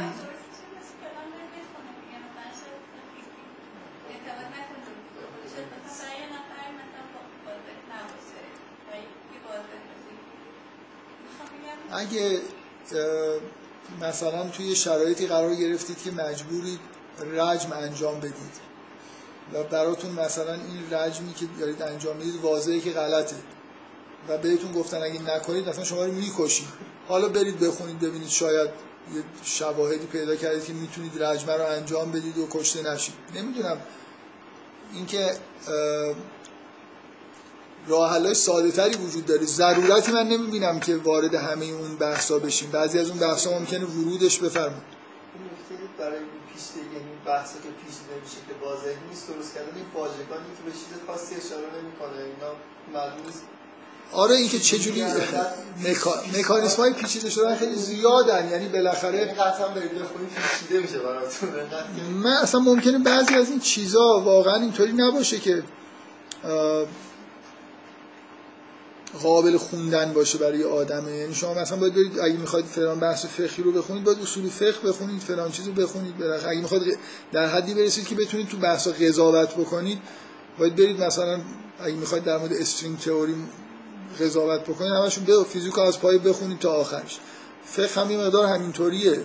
اگه مثلا توی شرایطی قرار گرفتید که مجبورید رجم انجام بدید. و براتون مثلا این رجمی که دارید انجام می‌دید واضحه که غلطه. و بهتون گفتن اگه نکنید مثلا شما رو می‌کشید حالا برید بخونید ببینید شاید یه شواهدی پیدا کردید که می‌تونید رجمه رو انجام بدید و کشته نشید. نمی‌دونم. اینکه راه ساده تری وجود داره. ضرورتی من نمی‌بینم که وارد همه اون بحثا بشیم. بعضی از اون بحثا ممکنه ورودش بفرمایید. برای پیشته یعنی بحثا که پیچیده به شکل واضح نیست درست کردن این واژگانی که به چیز خاصی اشاره نمی‌کنه. اینا معلوم آره اینکه چجوری مکا... مکانیسم های پیچیده شدن خیلی زیادن. یعنی بالاخره یعنی قطعا برید بخونید پیچیده میشه براتون. که من اصلا ممکنه بعضی از این چیزا واقعا اینطوری نباشه که قابل خوندن باشه برای آدمه. یعنی شما مثلا باید برید اگه می‌خواید فلان بحث فقهی رو بخونید باید اصول فقه بخونید فلان چیزو بخونید. بالاخره اگه می‌خواید در حدی برسید که بتونید تو بحثا قضاوت بکنید باید برید مثلا اگه می‌خواید در مورد استرینگ تئوری قضاوت بکنید همشون به فیزیک از پای بخونید تا آخرش. فقه هم یه مقدار همینطوریه.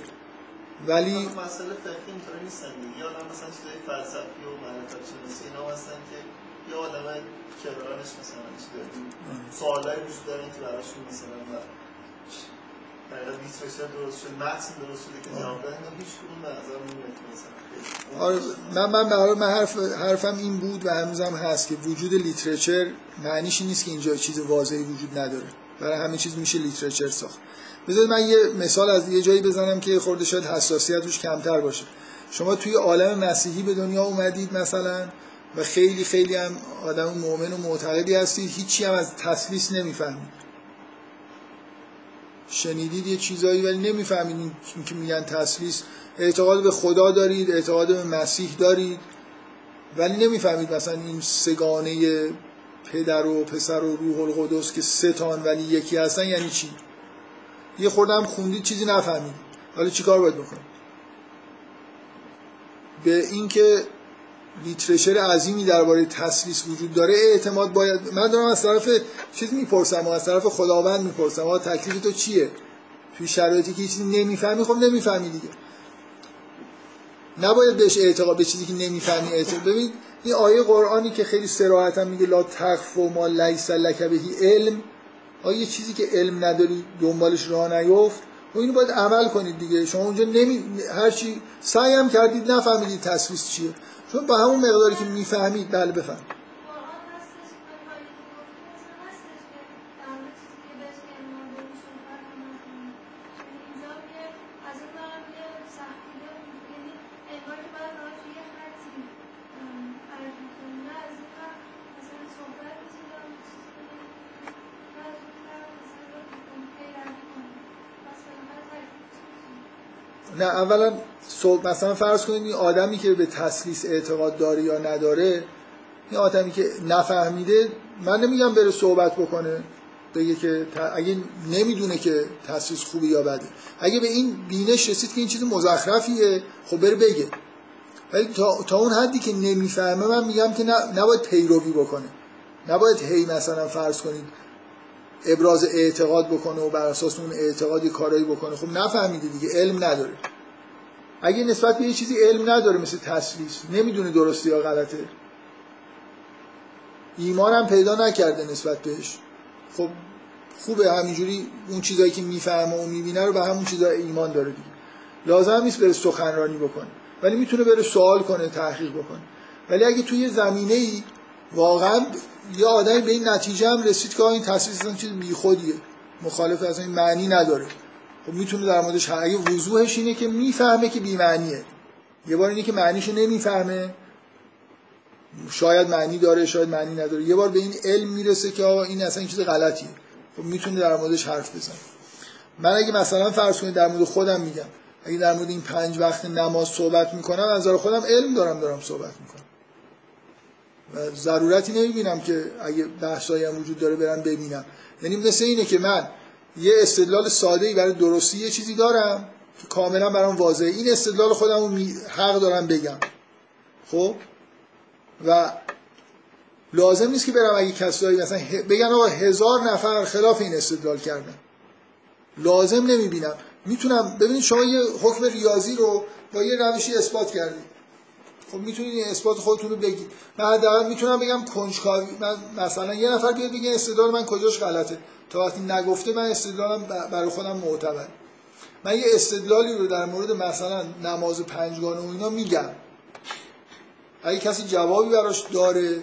ولی مسئله فقهی اینطوری نیستن. آدم مثلا چیزای فلسفی و معرفت شناسی اینا هستن که یه آدم کرارش مثلا چیزای سوالایی وجود دارن که براشون مثلا در literature درست شد متن درست شده که جواب کدوم مثلا. آره من من من حرف حرفم این بود و هنوزم هست که وجود literature معنیش نیست که اینجا چیز واضحی وجود نداره. برای همه چیز میشه literature ساخت. بذارید من یه مثال از یه جایی بزنم که خورده شاید حساسیت روش کمتر باشه. شما توی عالم مسیحی به دنیا اومدید مثلا و خیلی خیلی هم آدم مؤمن و معتقدی هستید هیچی هم از تسلیس نمی‌فهمید شنیدید یه چیزایی ولی نمی‌فهمید این که میگن تسلیس. اعتقاد به خدا دارید اعتقاد به مسیح دارید ولی نمی‌فهمید مثلا این سگانه پدر و پسر و روح القدس که سه تان ولی یکی هستن یعنی چی؟ یه خوردم خوندید چیزی نفهمید. حالا چیکار باید بکنید؟ به اینکه لیترچر عظیمی درباره تسلیس وجود داره اعتماد باید من دارم از طرف چیز می‌پرسم از طرف خداوند می‌پرسم. آقا تکلیف تو چیه؟ توی شرایطی که چیزی نمی‌فهمی خب نمی‌فهمی دیگه. نباید بهش اعتقاد به چیزی که نمی‌فهمی اعتقاد ببین این آیه قرآنی که خیلی صراحتا میگه لا تخف و ما لیس لک بهی علم. یه چیزی که علم نداری دنبالش راه نیفت. و اینو باید عمل کنید دیگه. شما اونجا نمی هر چی سعی هم کردید نفهمیدید تسویس چیه. چون با همون مقداری که می‌فهمید بله بفهم نه اولا صبح مثلا فرض کنید این آدمی که به تسلیس اعتقاد داره یا نداره این آدمی که نفهمیده من نمیگم بره صحبت بکنه بگه که اگه نمی‌دونه که تسلیس خوبه یا بده. اگه به این بینش رسید که این چیز مزخرفیه خب بره بگه. ولی تا, تا اون حدی که نمی‌فهمه من میگم که نباید پیروی بکنه. نباید هی مثلا فرض کنید ابراز اعتقاد بکنه و بر اساس اون اعتقادی کارایی بکنه. خب نفهمیده دیگه علم نداره. اگه نسبت به یه چیزی علم نداره مثل تسلیس نمی‌دونه درسته یا غلطه. ایمان هم پیدا نکرده نسبت بهش. خب خوبه همینجوری اون چیزایی که می‌فهمه و می‌بینه رو به همون چیزا ایمان داره دیگه. لازم نیست بره سخنرانی بکنه ولی می‌تونه بره سوال کنه تحقیق بکنه. ولی اگه توی زمینه ای واقعا یه آدمی به این نتیجه هم رسید که این تصویر چیز بیخودیه مخالف از این معنی نداره. خب می‌تونه در موردش اگه وضوحش اینه که می‌فهمه که بی معنیه. یه بار اینه که معنیشو نمی‌فهمه. شاید معنی داره شاید معنی نداره. یه بار به این علم می‌رسه که آقا این اصلا چیز غلطیه. خب می‌تونه در موردش حرف بزنه. من اگه مثلا فرض کنید در مورد خودم میگم اگه در مورد این پنج وقت نماز صحبت می‌کنم از خودم علم دارم دارم صحبت می‌کنم. و ضرورتی نمی‌بینم که اگه بحثایی هم وجود داره برم ببینم. یعنی مثل اینه که من یه استدلال ساده ای برای درستی یه چیزی دارم. که کاملا برام واضحه. این استدلال خودم حق دارم بگم. خب؟ و لازم نیست که برم اگه کسایی مثلا بگن آقا هزار نفر خلاف این استدلال کردن. لازم نمی‌بینم. می‌تونم ببینید شما یه حکم ریاضی رو با یه روشی اثبات کردید. خب می‌تونید اثبات خودتون رو بگید من حداقل می‌تونم بگم کنجکاوی من مثلا یه نفر بیاد بگه استدلال من کجاش غلطه. تا وقتی نگفته من استدلالم برای خودم معتبر. من یه استدلالی رو در مورد مثلا نماز پنجگانه و اینا میگم. اگه کسی جوابی براش داره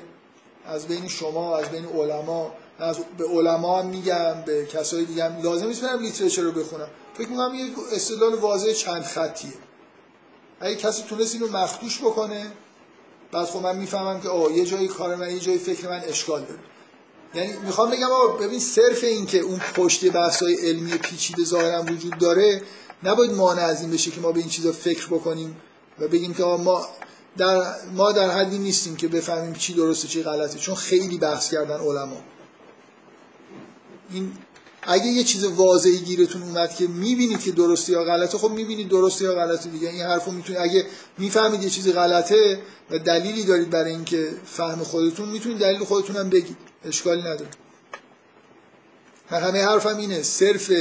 از بین شما از بین علما از به علما میگم به کسای دیگه لازم نیست برم لیترچر رو بخونم. فکر می‌کنم یه استدلال واضح چند خطیه. اگه کسی تونست اینو مخدوش بکنه بعد خب من می‌فهمم که آه یه جایی کار من یه جایی فکر من اشکال داره. یعنی می‌خوام بگم آقا ببین صرف این که اون پشت بحث‌های علمی پیچیده ظاهرا وجود داره نباید مانع از این بشه که ما به این چیزا فکر بکنیم و بگیم که ما در ما در حدی نیستیم که بفهمیم چی درسته چی غلطه چون خیلی بحث کردن علما. این اگه یه چیز واضحی گیرتون اومد که می‌بینید که درسته یا غلطه خب می‌بینید درسته یا غلطه دیگه. این حرفو می‌تونید اگه می‌فهمید یه چیزی غلطه و دلیلی دارید برای اینکه فهم خودتون می‌تونید دلیل خودتون هم بگید. اشکالی نداره. همه حرفم اینه. صرف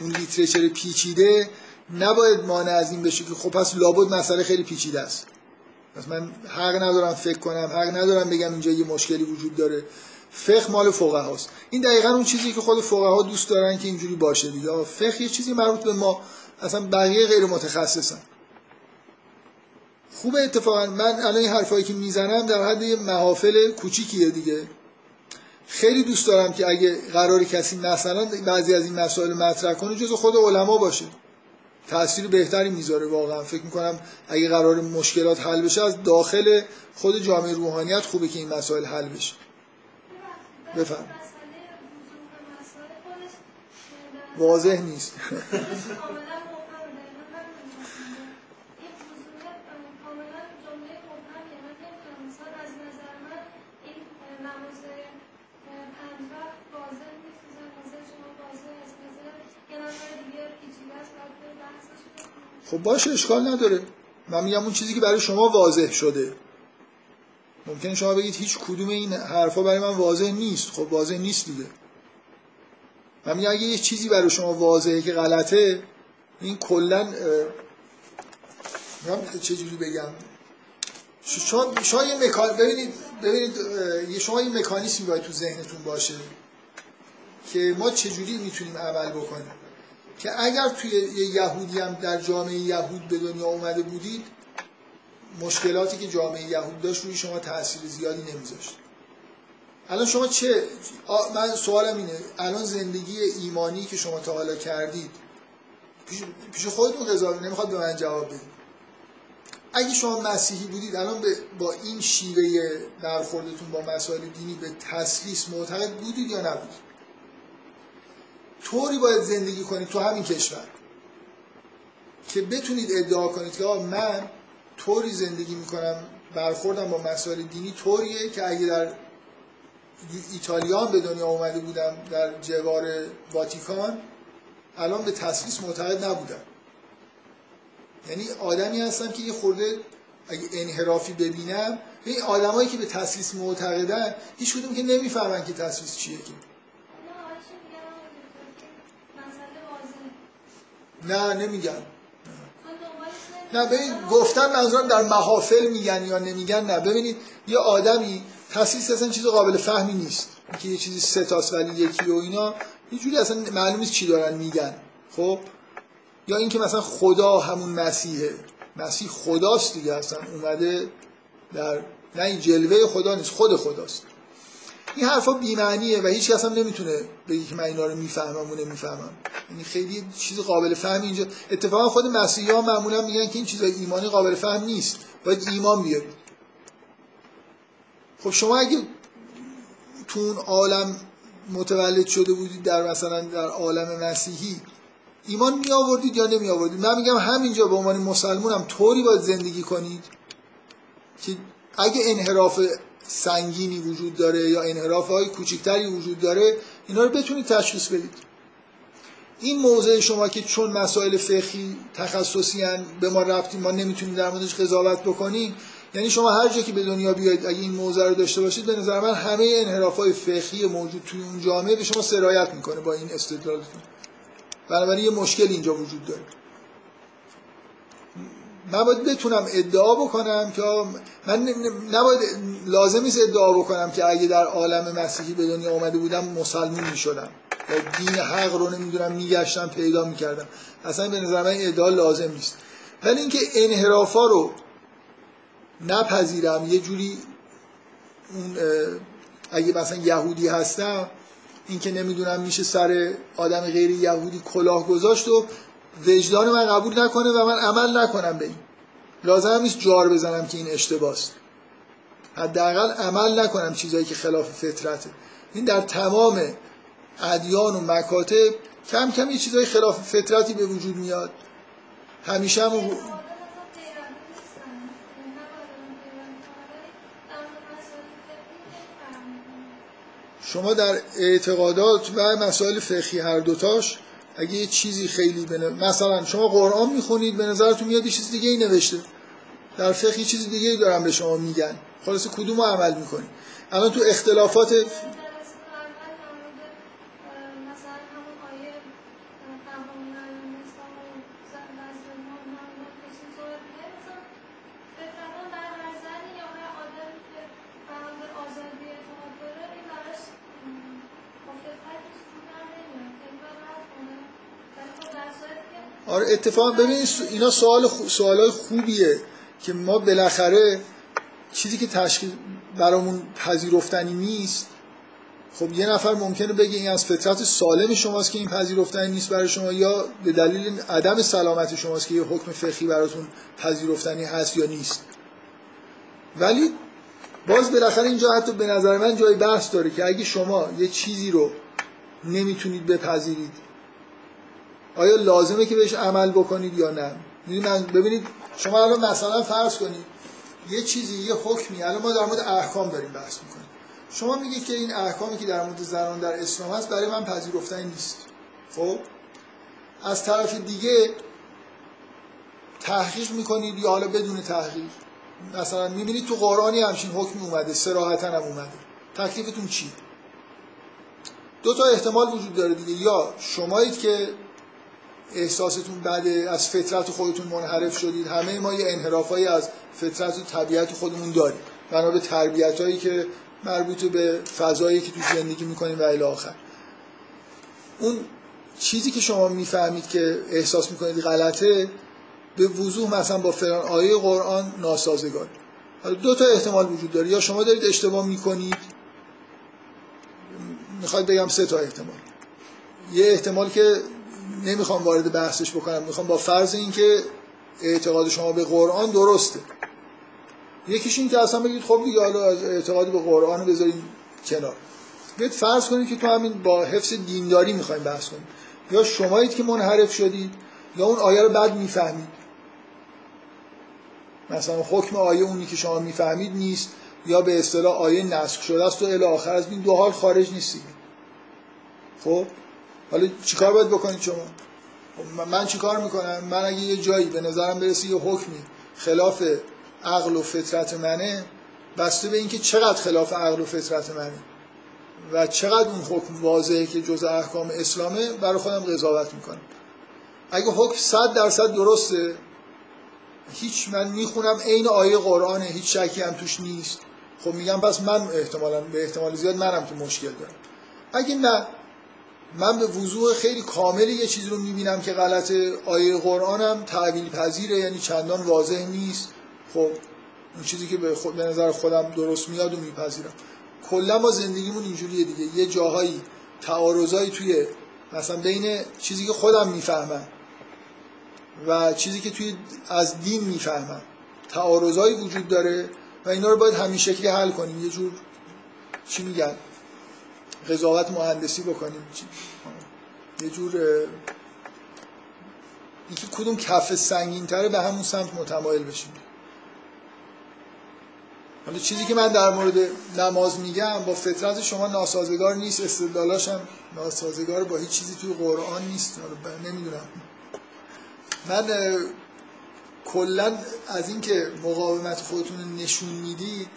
اون لیترچر پیچیده نباید مانع از این بشه که خب پس لابد مسئله خیلی پیچیده است. پس من حق ندارم فکر کنم حق ندارم بگم اینجا یه مشکلی وجود داره. فقه مال فقه هاست این دقیقا اون چیزی که خود فقه ها دوست دارن که اینجوری باشه دیگه. فقه یه چیزی مربوط به ما اصلا بقیه غیر متخصصن. خوبه اتفاقا. من الان این حرفایی که می‌زنم در حد محافل کوچیکیه دیگه. خیلی دوست دارم که اگه قرار کسی مثلا بعضی از این مسائل مطرح کنه جز خود علما باشه. تاثیر بهتری می‌ذاره واقعا. فکر می‌کنم اگه قرار مشکلات حل بشه از داخل خود جامعه روحانیت خوبه که این مسائل حل بشه. بفهم. واضح نیست. خب باشه اشکال نداره. من میگم اون چیزی که برای شما واضح شده. ممکن شما بگید هیچ کدوم این حرفا برای من واضح نیست. خب واضح نیست دیگه. من میگم اگه یه چیزی برای شما واضحه که غلطه این کلا جوری بگم؟ شما شما یه مکان ببینید ببینید شما یه مکانیزمی باید تو ذهنتون باشه که ما چجوری می‌تونیم عمل بکنیم. که اگر توی یه یهودی هم در جامعه یهود به دنیا اومده بودید مشکلاتی که جامعه یهود داشت روی شما تاثیر زیادی نمیذاشت. الان شما چه من سوالم اینه الان زندگی ایمانی که شما تا حالا کردید پیش, پیش خودتون قضاوت نمی‌خواد به من جواب بدید. اگه شما مسیحی بودید الان با این شیوه برخوردتون با مسائل دینی به تسلیس معتقد بودید یا نبودید؟ طوری باید زندگی کنید تو همین کشور که بتونید ادعا کنید که من طوری زندگی می‌کنم برخوردم با مسائل دینی طوریه که اگه در ایتالیا به دنیا اومده بودم در جوار واتیکان الان به تسلیس معتقد نبودم. یعنی آدمی هستم که یه خورده اگه انحرافی ببینم این آدمایی که به تسلیس معتقدن هیچ کدوم که نمی‌فهمن که تسلیس چیه که. نه نمیگن نه ببین گفتن منظورم در محافل میگن یا نمیگن نه. ببینید یه آدمی تسلیس اصلا چیز قابل فهمی نیست. که یه چیزی ستاس ولی یکی و اینا یه جوری اصلا معلوم نیست چی دارن میگن. خب؟ یا اینکه مثلا خدا همون مسیحه. مسیح خداست دیگه اصلا اومده در نه این جلوه خدا نیست خود خداست. این حرفا بی‌معنیه و هیچ کس هم نمی‌تونه بگه که من اینا رو می‌فهمم و نمی‌فهمم. یعنی خیلی چیز قابل فهم اینجا. اتفاقا خود مسیحی ها معمولا میگن که این چیزای ایمانی قابل فهم نیست. باید ایمان بیارید خب شما اگه تو اون عالم متولد شده بودید در مثلا در عالم مسیحی ایمان می آوردید یا نمی آوردید من میگم همینجا به عنوان مسلمون هم طوری باید زندگی کنید که اگه انحراف سنگینی وجود داره یا انحراف های کوچکتری وجود داره اینا رو بتونید تشخیص بدید. این موضع شما که چون مسائل فقهی تخصصی هن به ما ربطی ما نمی‌تونیم در موردش قضاوت بکنیم یعنی شما هر جا که به دنیا بیاید اگه این موضع رو داشته باشید به نظر من همه انحراف های فقهی موجود توی اون جامعه به شما سرایت می‌کنه با این استدلالتون. بنابراین یه مشکل اینجا وجود داره. من باید بتونم ادعا بکنم که من نباید لازم نیست ادعا بکنم که اگه در عالم مسیحی به دنیا آمده بودم مسلمون می‌شدم. دین حق رو نمی‌دونم میگشتم پیدا می‌کردم. اصلا به نظر من ادعا لازم نیست. ولی اینکه انحرافا رو نپذیرم یه جوری اون اگه مثلا یهودی هستم اینکه نمی‌دونم میشه سر آدم غیر یهودی کلاه گذاشت و وجدان من قبول نکنه و من عمل نکنم به این لازم نیست جار بزنم که این اشتباست حداقل عمل نکنم چیزایی که خلاف فطرته این در تمام ادیان و مکاتب کم کم یه چیزای خلاف فطرتی به وجود میاد همیشه هم شما در اعتقادات و مسائل فقهی هر دوتاش اگه یه چیزی خیلی بنه مثلا شما قرآن می‌خونید به نظرتون میاد یه چیز دیگه ای نوشته. در فقه یه چیز دیگه ای دارن به شما میگن. خلاص کدوم عمل می‌کنید الان تو اختلافات آره اتفاقا ببینید اینا سوال خو... سوالای خوبیه که ما بالاخره چیزی که تشکیل برامون پذیرفتنی نیست. خب یه نفر ممکنه بگه این از فطرت سالم شماست که این پذیرفتنی نیست برای شما یا به دلیل عدم سلامت شماست که یه حکم فقهی براتون پذیرفتنی هست یا نیست. ولی باز بالاخره اینجا حتی به نظر من جای بحث داره که اگه شما یه چیزی رو نمی‌تونید بپذیرید آیا لازمه که بهش عمل بکنید یا نه؟ ببینید شما الان مثلا فرض کنید یه چیزی یه حکمی الان ما در مورد احکام داریم بحث می‌کنیم. شما میگید که این احکامی که در مورد زنان در اسلام هست برای من پذیرفتنی نیست. خب؟ از طرف دیگه تحقیق می‌کنید یا حالا بدون تحقیق؟ مثلا می‌بینید تو قرآنی همچین حکمی اومده سراحتا هم اومده. تکلیفتون چی؟ دو تا احتمال وجود داره دیگه. یا شمایید که احساستون بده از فطرت خودتون منحرف شدید. همه ما یه انحرافایی از فطرت و طبیعت خودمون داریم. بنا به تربیت هایی که مربوط به فضایی که تو زندگی می‌کنیم و الی آخر. اون چیزی که شما می‌فهمید که احساس می‌کنید غلطه به وضوح مثلا با فلان آیه قرآن ناسازگار. حالا دو تا احتمال وجود داره. یا شما دارید اشتباه می‌کنید. می‌خواد بگم سه تا احتمال. یه احتمال که نمی‌خوام وارد بحثش بکنم. می‌خوام با فرض اینکه اعتقاد شما به قرآن درسته. یکیش این که اصلا بگید خب دیگه حالا اعتقاد به قرآن بذاریم کنار. بیاید فرض کنید که تو همین با حفظ دینداری می‌خوایم بحث کنیم. یا شمایید که منحرف شدید یا اون آیه رو بعد می‌فهمید. مثلا حکم آیه اونی که شما می‌فهمید نیست یا به اصطلاح آیه نسخ شده است و الی آخر از این دو حال خارج نیستی خب؟ حالا چیکار باید بکنید شما؟ خب من چیکار می‌کنم؟ من اگه یه جایی به نظرم برسه یه حکمی خلاف عقل و فطرت منه بسته به اینکه چقدر خلاف عقل و فطرت منه و چقدر اون حکم واضحه که جز احکام اسلامه برای خودم قضاوت می‌کنم. اگه حکم صد درصد درسته هیچ من می‌خونم عین آیه قرآنه هیچ شکی هم توش نیست. خب میگم پس من احتمالا به احتمال زیاد منم تو مشکل دارم. اگه نه من به وضوح خیلی کاملی یه چیزی رو می‌بینم که غلط آیه قرآنم تعویل پذیره یعنی چندان واضح نیست. خب اون چیزی که به, خود به نظر خودم درست میاد و میپذیرم. کلا ما زندگیمون اینجوریه دیگه. یه جاهایی تعارضایی توی مثلا بین چیزی که خودم می‌فهمم و چیزی که توی از دین می‌فهمم. تعارضایی وجود داره و اینا رو باید همین شکلی حل کنیم. یه جور چی میگن؟ قضاوت مهندسی بکنیم. یه جور اینکه کدوم کف سنگین تره به همون سمت متمایل بشیم. حالا چیزی که من در مورد نماز میگم با فطرت شما ناسازگار نیست استدلالاش هم ناسازگار با هیچ چیزی توی قرآن نیست. نمی‌دونم. من کلا از اینکه مقاومت خودتون نشون می‌دید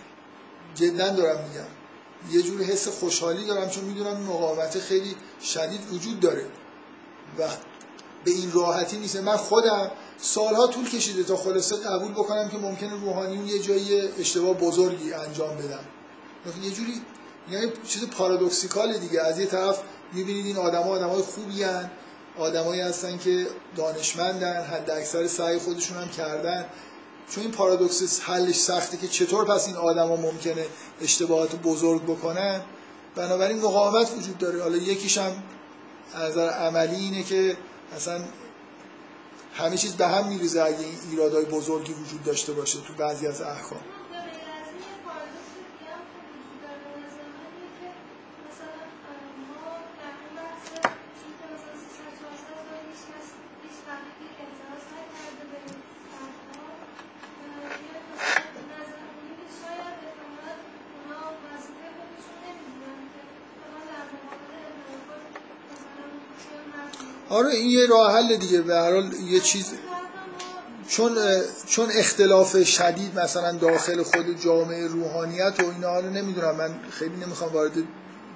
جدا دارم میگم. یه جور حس خوشحالی دارم چون می‌دونم مقاومت خیلی شدید وجود داره و به این راحتی نیست. من خودم سالها طول کشیده تا خلاصه قبول بکنم که ممکنه روحانیون یه جایی اشتباه بزرگی انجام بدن. یه جوری یعنی چیز پارادوکسیکال دیگه. از یه طرف می‌بینید این آدما آدمای خوبی هن. آدمایی هستن که دانشمندن حد اکثر سعی خودشون هم کردن. چون این پارادوکس حلش سخته که چطور پس این آدما ممکنه اشتباهات بزرگ بکنن بنابراین مقاومت وجود داره. حالا یکیش هم از عملی اینه که اصلا همه چیز به هم میریزه اگه این ایرادای بزرگی وجود داشته باشه تو بعضی از احکام. آره این یه راه حل دیگه. به هر حال یه چیز چون چون اختلاف شدید مثلا داخل خود جامعه روحانیت و اینا رو نمی‌دونم. من خیلی نمی‌خوام وارد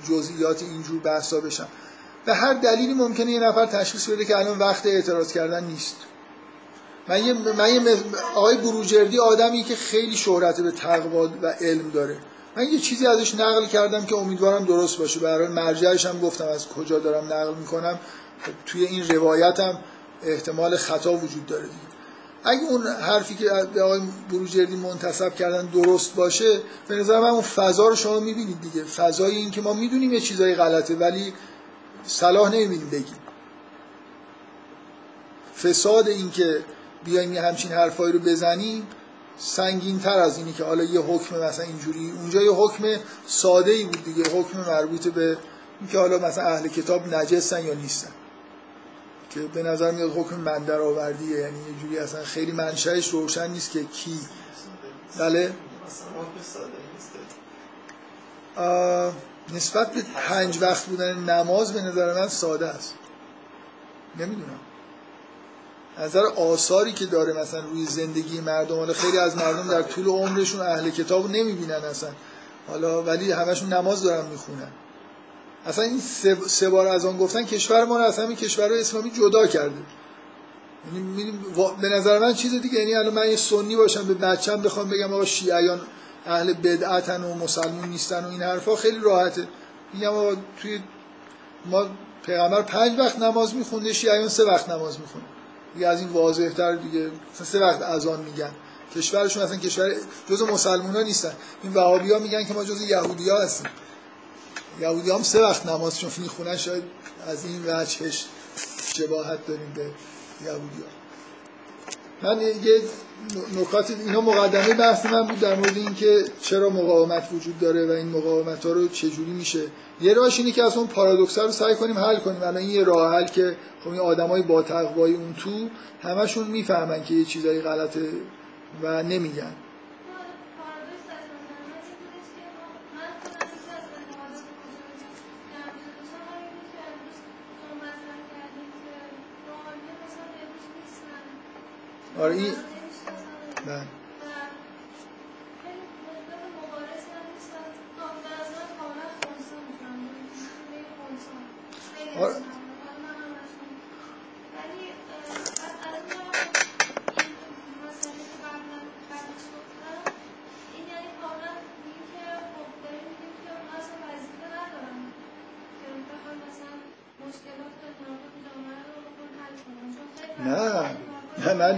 جزئیات اینجور بحثا بشم. به هر دلیلی ممکنه یه نفر تشخیص بده که الان وقت اعتراض کردن نیست. من یه, من یه آقای بروجردی آدمی که خیلی شهرت به تقوا و علم داره. من یه چیزی ازش نقل کردم که امیدوارم درست باشه. برای مرجعش هم گفتم از کجا دارم نقل می‌کنم. توی این روایت هم احتمال خطا وجود داره دیگه. اگه اون حرفی که به آقای بروجردی منتصب کردن درست باشه به نظر من اون فضا رو شما می‌بینید دیگه. فضای این که ما می‌دونیم یه چیزای غلطه ولی صلاح نمی‌بینیم بگیم. فساد این که بیایم یه همچین حرفایی رو بزنیم سنگین تر از اینی که حالا یه حکم مثلا اینجوری اونجا یه حکم ساده ای بود دیگه حکم مربوط به اینکه حالا مثلا اهل کتاب نجسن یا نیستن. که به نظر میاد حکم من در آوردیه یعنی یه جوری اصلا خیلی منشأش روشن نیست که کی. بله. نسبت به پنج وقت بودن نماز به نظر من ساده است. نمی‌دونم. نظر آثاری که داره مثلا روی زندگی مردم حالا خیلی از مردم در طول عمرشون اهل کتاب نمی‌بینن اصلا. حالا ولی همشون نماز دارن می‌خونن. اصلا این سه, بار از آن گفتن کشور ما رو از همین کشور اسلامی جدا کرده. یعنی به نظر من چیز دیگه یعنی الان من یه سنی باشم به بچم بخوام بگم آقا شیعیان اهل بدعتن و مسلمون نیستن و این حرفا خیلی راحته. میگم آقا توی ما پیغمبر پنج وقت نماز میخونده شیعیان سه وقت نماز می‌خونه. دیگه از این واضح تر دیگه سه وقت اذان میگن. کشورشون اصلا کشور جز مسلمان ها نیستن. این وهابی ها میگن که ما جز یهودی ها هستیم. یهودی هم سه وقت نمازشون می‌خونن شاید از این وجهش شباهت داریم به یهودی ها. من یه نکات اینا مقدمه بحث من بود در مورد اینکه چرا مقاومت وجود داره و این مقاومت ها رو چجوری میشه. یه راهش اینه که از اون پارادوکس رو سعی کنیم حل کنیم. الان این یه راه حل که خب این آدمای با تقوای اون تو همشون می‌فهمن که یه چیزایی غلطه و نمیگن. آره این بله. آره.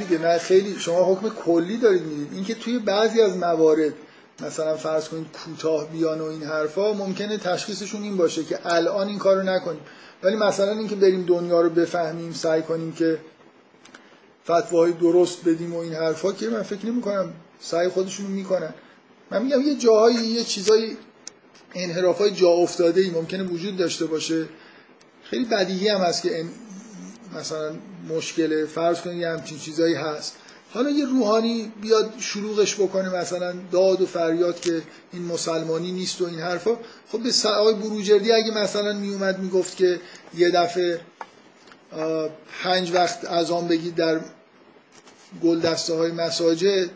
دیگه نه خیلی شما حکم کلی دارید می‌دید. اینکه توی بعضی از موارد مثلا فرض کنید کوتاه بیان و این حرفا ممکنه تشخیصشون این باشه که الان این کارو نکنیم. ولی مثلا اینکه بریم دنیا رو بفهمیم سعی کنیم که فتواهای درست بدیم و این حرفا که من فکر نمی کنم سعی خودشون می‌کنن. من میگم یه جاهایی یه چیزای انحرافای جا افتاده ای ممکنه وجود داشته باشه. خیلی بدیهی هم هست که مثلا مشکل فرض کنید یه همچین چیزایی هست. حالا یه روحانی بیاد شلوغش بکنه مثلا داد و فریاد که این مسلمانی نیست و این حرفا. خب به آقای بروجردی اگه مثلا میومد می‌گفت که یه دفعه پنج وقت اذان بگید در گل دسته های مساجد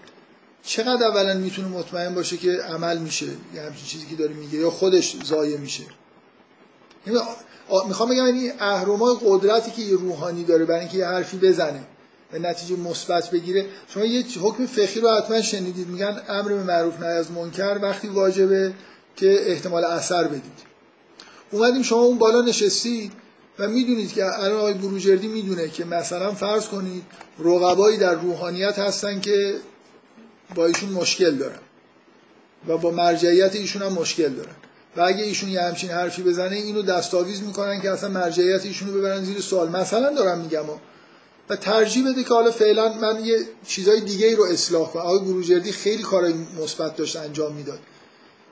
چقدر اولا می‌تونه مطمئن باشه که عمل میشه؟ یه همچین چیزی که داره میگه یا خودش ضایع میشه؟ یعنی می‌خوام بگم این اهرمای قدرتی که یه روحانی داره برای اینکه یه حرفی بزنه و نتیجه مثبت بگیره. شما یه حکم فقهی رو حتما شنیدید. میگن امر به معروف نهی از منکر وقتی واجبه که احتمال اثر بدید. اومدیم شما اون بالا نشستید و می‌دونید که الان آقای بروجردی می‌دونه که مثلا فرض کنید رقبایی در روحانیت هستن که با ایشون مشکل دارن و با مرجعیت ایشون هم مشکل دارن. و اگه ایشون یه همچین حرفی بزنه اینو دستاویز می‌کنن که اصلا مرجعیت ایشونو ببرن زیر سوال. مثلا دارم میگم و ترجیح بده که حالا فعلا من یه چیزای دیگه ای رو اصلاح کنم. آقای بروجردی خیلی کارهای مثبت داشت انجام می‌داد.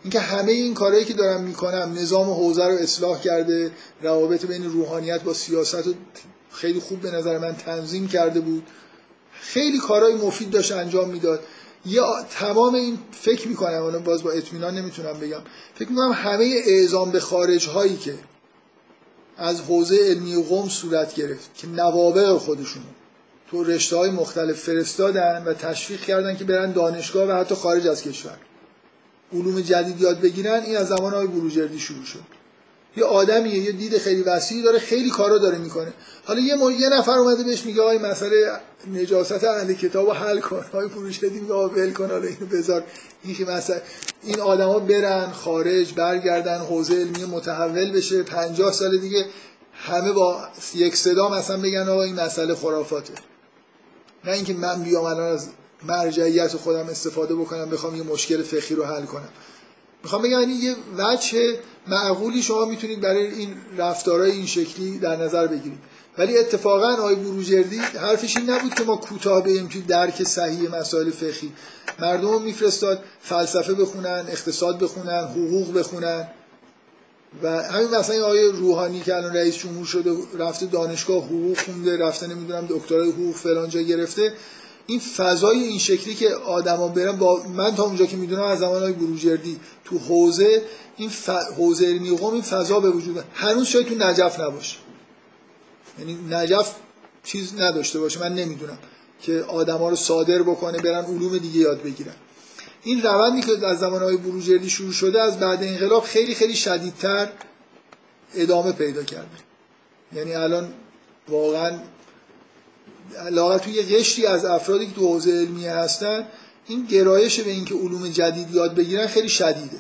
اینکه همه این کارهایی که دارم می‌کنم نظام حوزه رو اصلاح کرده روابط بین روحانیت با سیاست رو خیلی خوب به نظر من تنظیم کرده بود. خیلی کارهای مفید داشت انجام می‌داد. یا تمام این فکر می‌کنم اونو باز با اطمینان نمی‌تونم بگم فکر می‌کنم همه اعزام به خارج هایی که از حوزه علمی قوم صورت گرفت که نوابق خودشون تو رشته های مختلف فرستادن و تشویق کردن که برن دانشگاه و حتی خارج از کشور. علوم جدید یاد بگیرن این از زمان های بروجردی شروع شد. یه آدمیه یه دید خیلی وسیعی داره خیلی کارا داره می‌کنه. حالا یه, یه نفر اومده بهش میگه آقای مسئله نجاست اهل کتاب رو حل کن. های بروجردی میگه ول کن حالا اینو بذار. این که مثلا این آدما برن خارج برگردن حوزه علمی متحول بشه. 50 سال دیگه همه با یک صدا مثلا بگن آقا این مسئله خرافاته. نه اینکه من بیام الان از مرجعیت خودم استفاده بکنم بخوام یه مشکل فقهی رو حل کنم. می‌خوام بگم یعنی یه وجه معقولی شما می‌تونید برای این رفتارهای این شکلی در نظر بگیرید. ولی اتفاقا آقای بروجردی حرفش این نبود که ما کوتاه بگیم توی درک صحیح مسائل فقهی. مردم میفرستاد فلسفه بخونن اقتصاد بخونن حقوق بخونن. و همین مثلا آقای روحانی که الان رئیس جمهور شده رفته دانشگاه حقوق خونده رفته نمی‌دونم دکترای حقوق فلان جا گرفته. این فضای این شکلی که آدما برن با من تا اونجا که می‌دونم از زمان های بروجردی تو حوزه این ف... حوزه علمی قوم این فضا به وجود هنوز شاید تو نجف نباشه. یعنی نجف چیز نداشته باشه من نمی‌دونم که آدما رو صادر بکنه برن علوم دیگه یاد بگیرن. این روندی که از زمان های بروجردی شروع شده از بعد انقلاب خیلی خیلی شدیدتر ادامه پیدا کرده. یعنی الان واقعا لاغت توی قشری از افرادی که تو حوزه علمیه هستن این گرایش به اینکه علوم جدید یاد بگیرن خیلی شدیده.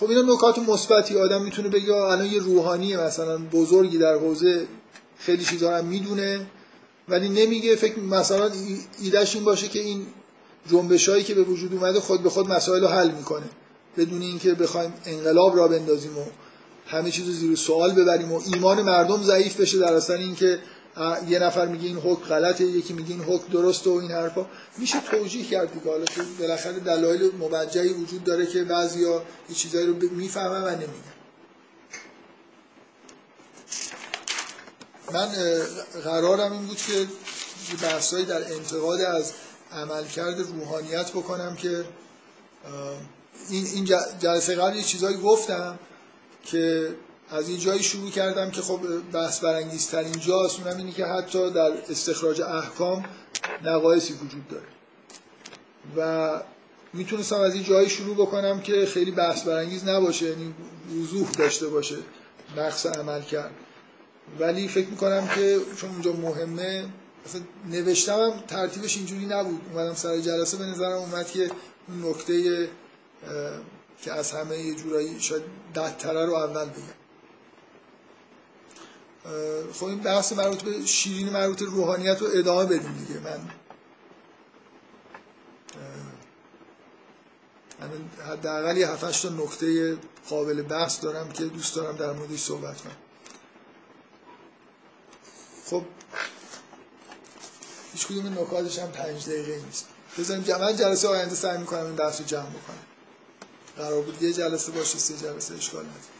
خب اینا نکات مثبتی آدم می‌تونه بگه الان یه روحانی مثلا بزرگی در حوزه خیلی چیزا رو می‌دونه ولی نمیگه فکر مثلا ایدهش این باشه که این جنبش هایی که به وجود اومده خود به خود مسائل رو حل می‌کنه. بدون اینکه بخوایم انقلاب را بندازیم و همه چیز رو زیر سوال ببریم و ایمان مردم ضعیف بشه در اصل اینکه یه نفر میگه این حکم غلطه یکی میگه این حکم درسته و این حرفا. میشه توجیه کرد دیگه. حالا بالاخره دلایل موجهی وجود داره که بعضیا این چیزایی رو می‌فهمن و نمیگن. من قرارم این بود که بحثایی در انتقاد از عملکرد روحانیت بکنم که این جلسه قبل یه چیزایی گفتم که از این جایی شروع کردم که خب بحث برانگیزترین جاست. اونم اینی که حتی در استخراج احکام نقایصی وجود داره. و می‌تونستم از این جایی شروع بکنم که خیلی بحث برانگیز نباشه یعنی وضوح داشته باشه نقص عمل کرد ولی فکر می‌کنم که چون اونجا مهمه اصلا نوشتمم ترتیبش اینجوری نبود. اومدم سر جلسه به نظرم اومد که اون نکته که از همه یه جورایی شاید ددتره رو اول بگم. خب این بحث مربوط به شیرین مربوط روحانیت رو ادامه بدیم دیگه. من حداقل یه 7 تا نکته قابل بحث دارم که دوست دارم در موردش صحبت کنم. خب هیچ کدوم نکاتش هم پنج دقیقه نیست. بذاریم من جلسه آینده سعی می‌کنم این بحث رو جمع بکنم. قرار بود یه جلسه باشه سه جلسه اشکال نداره.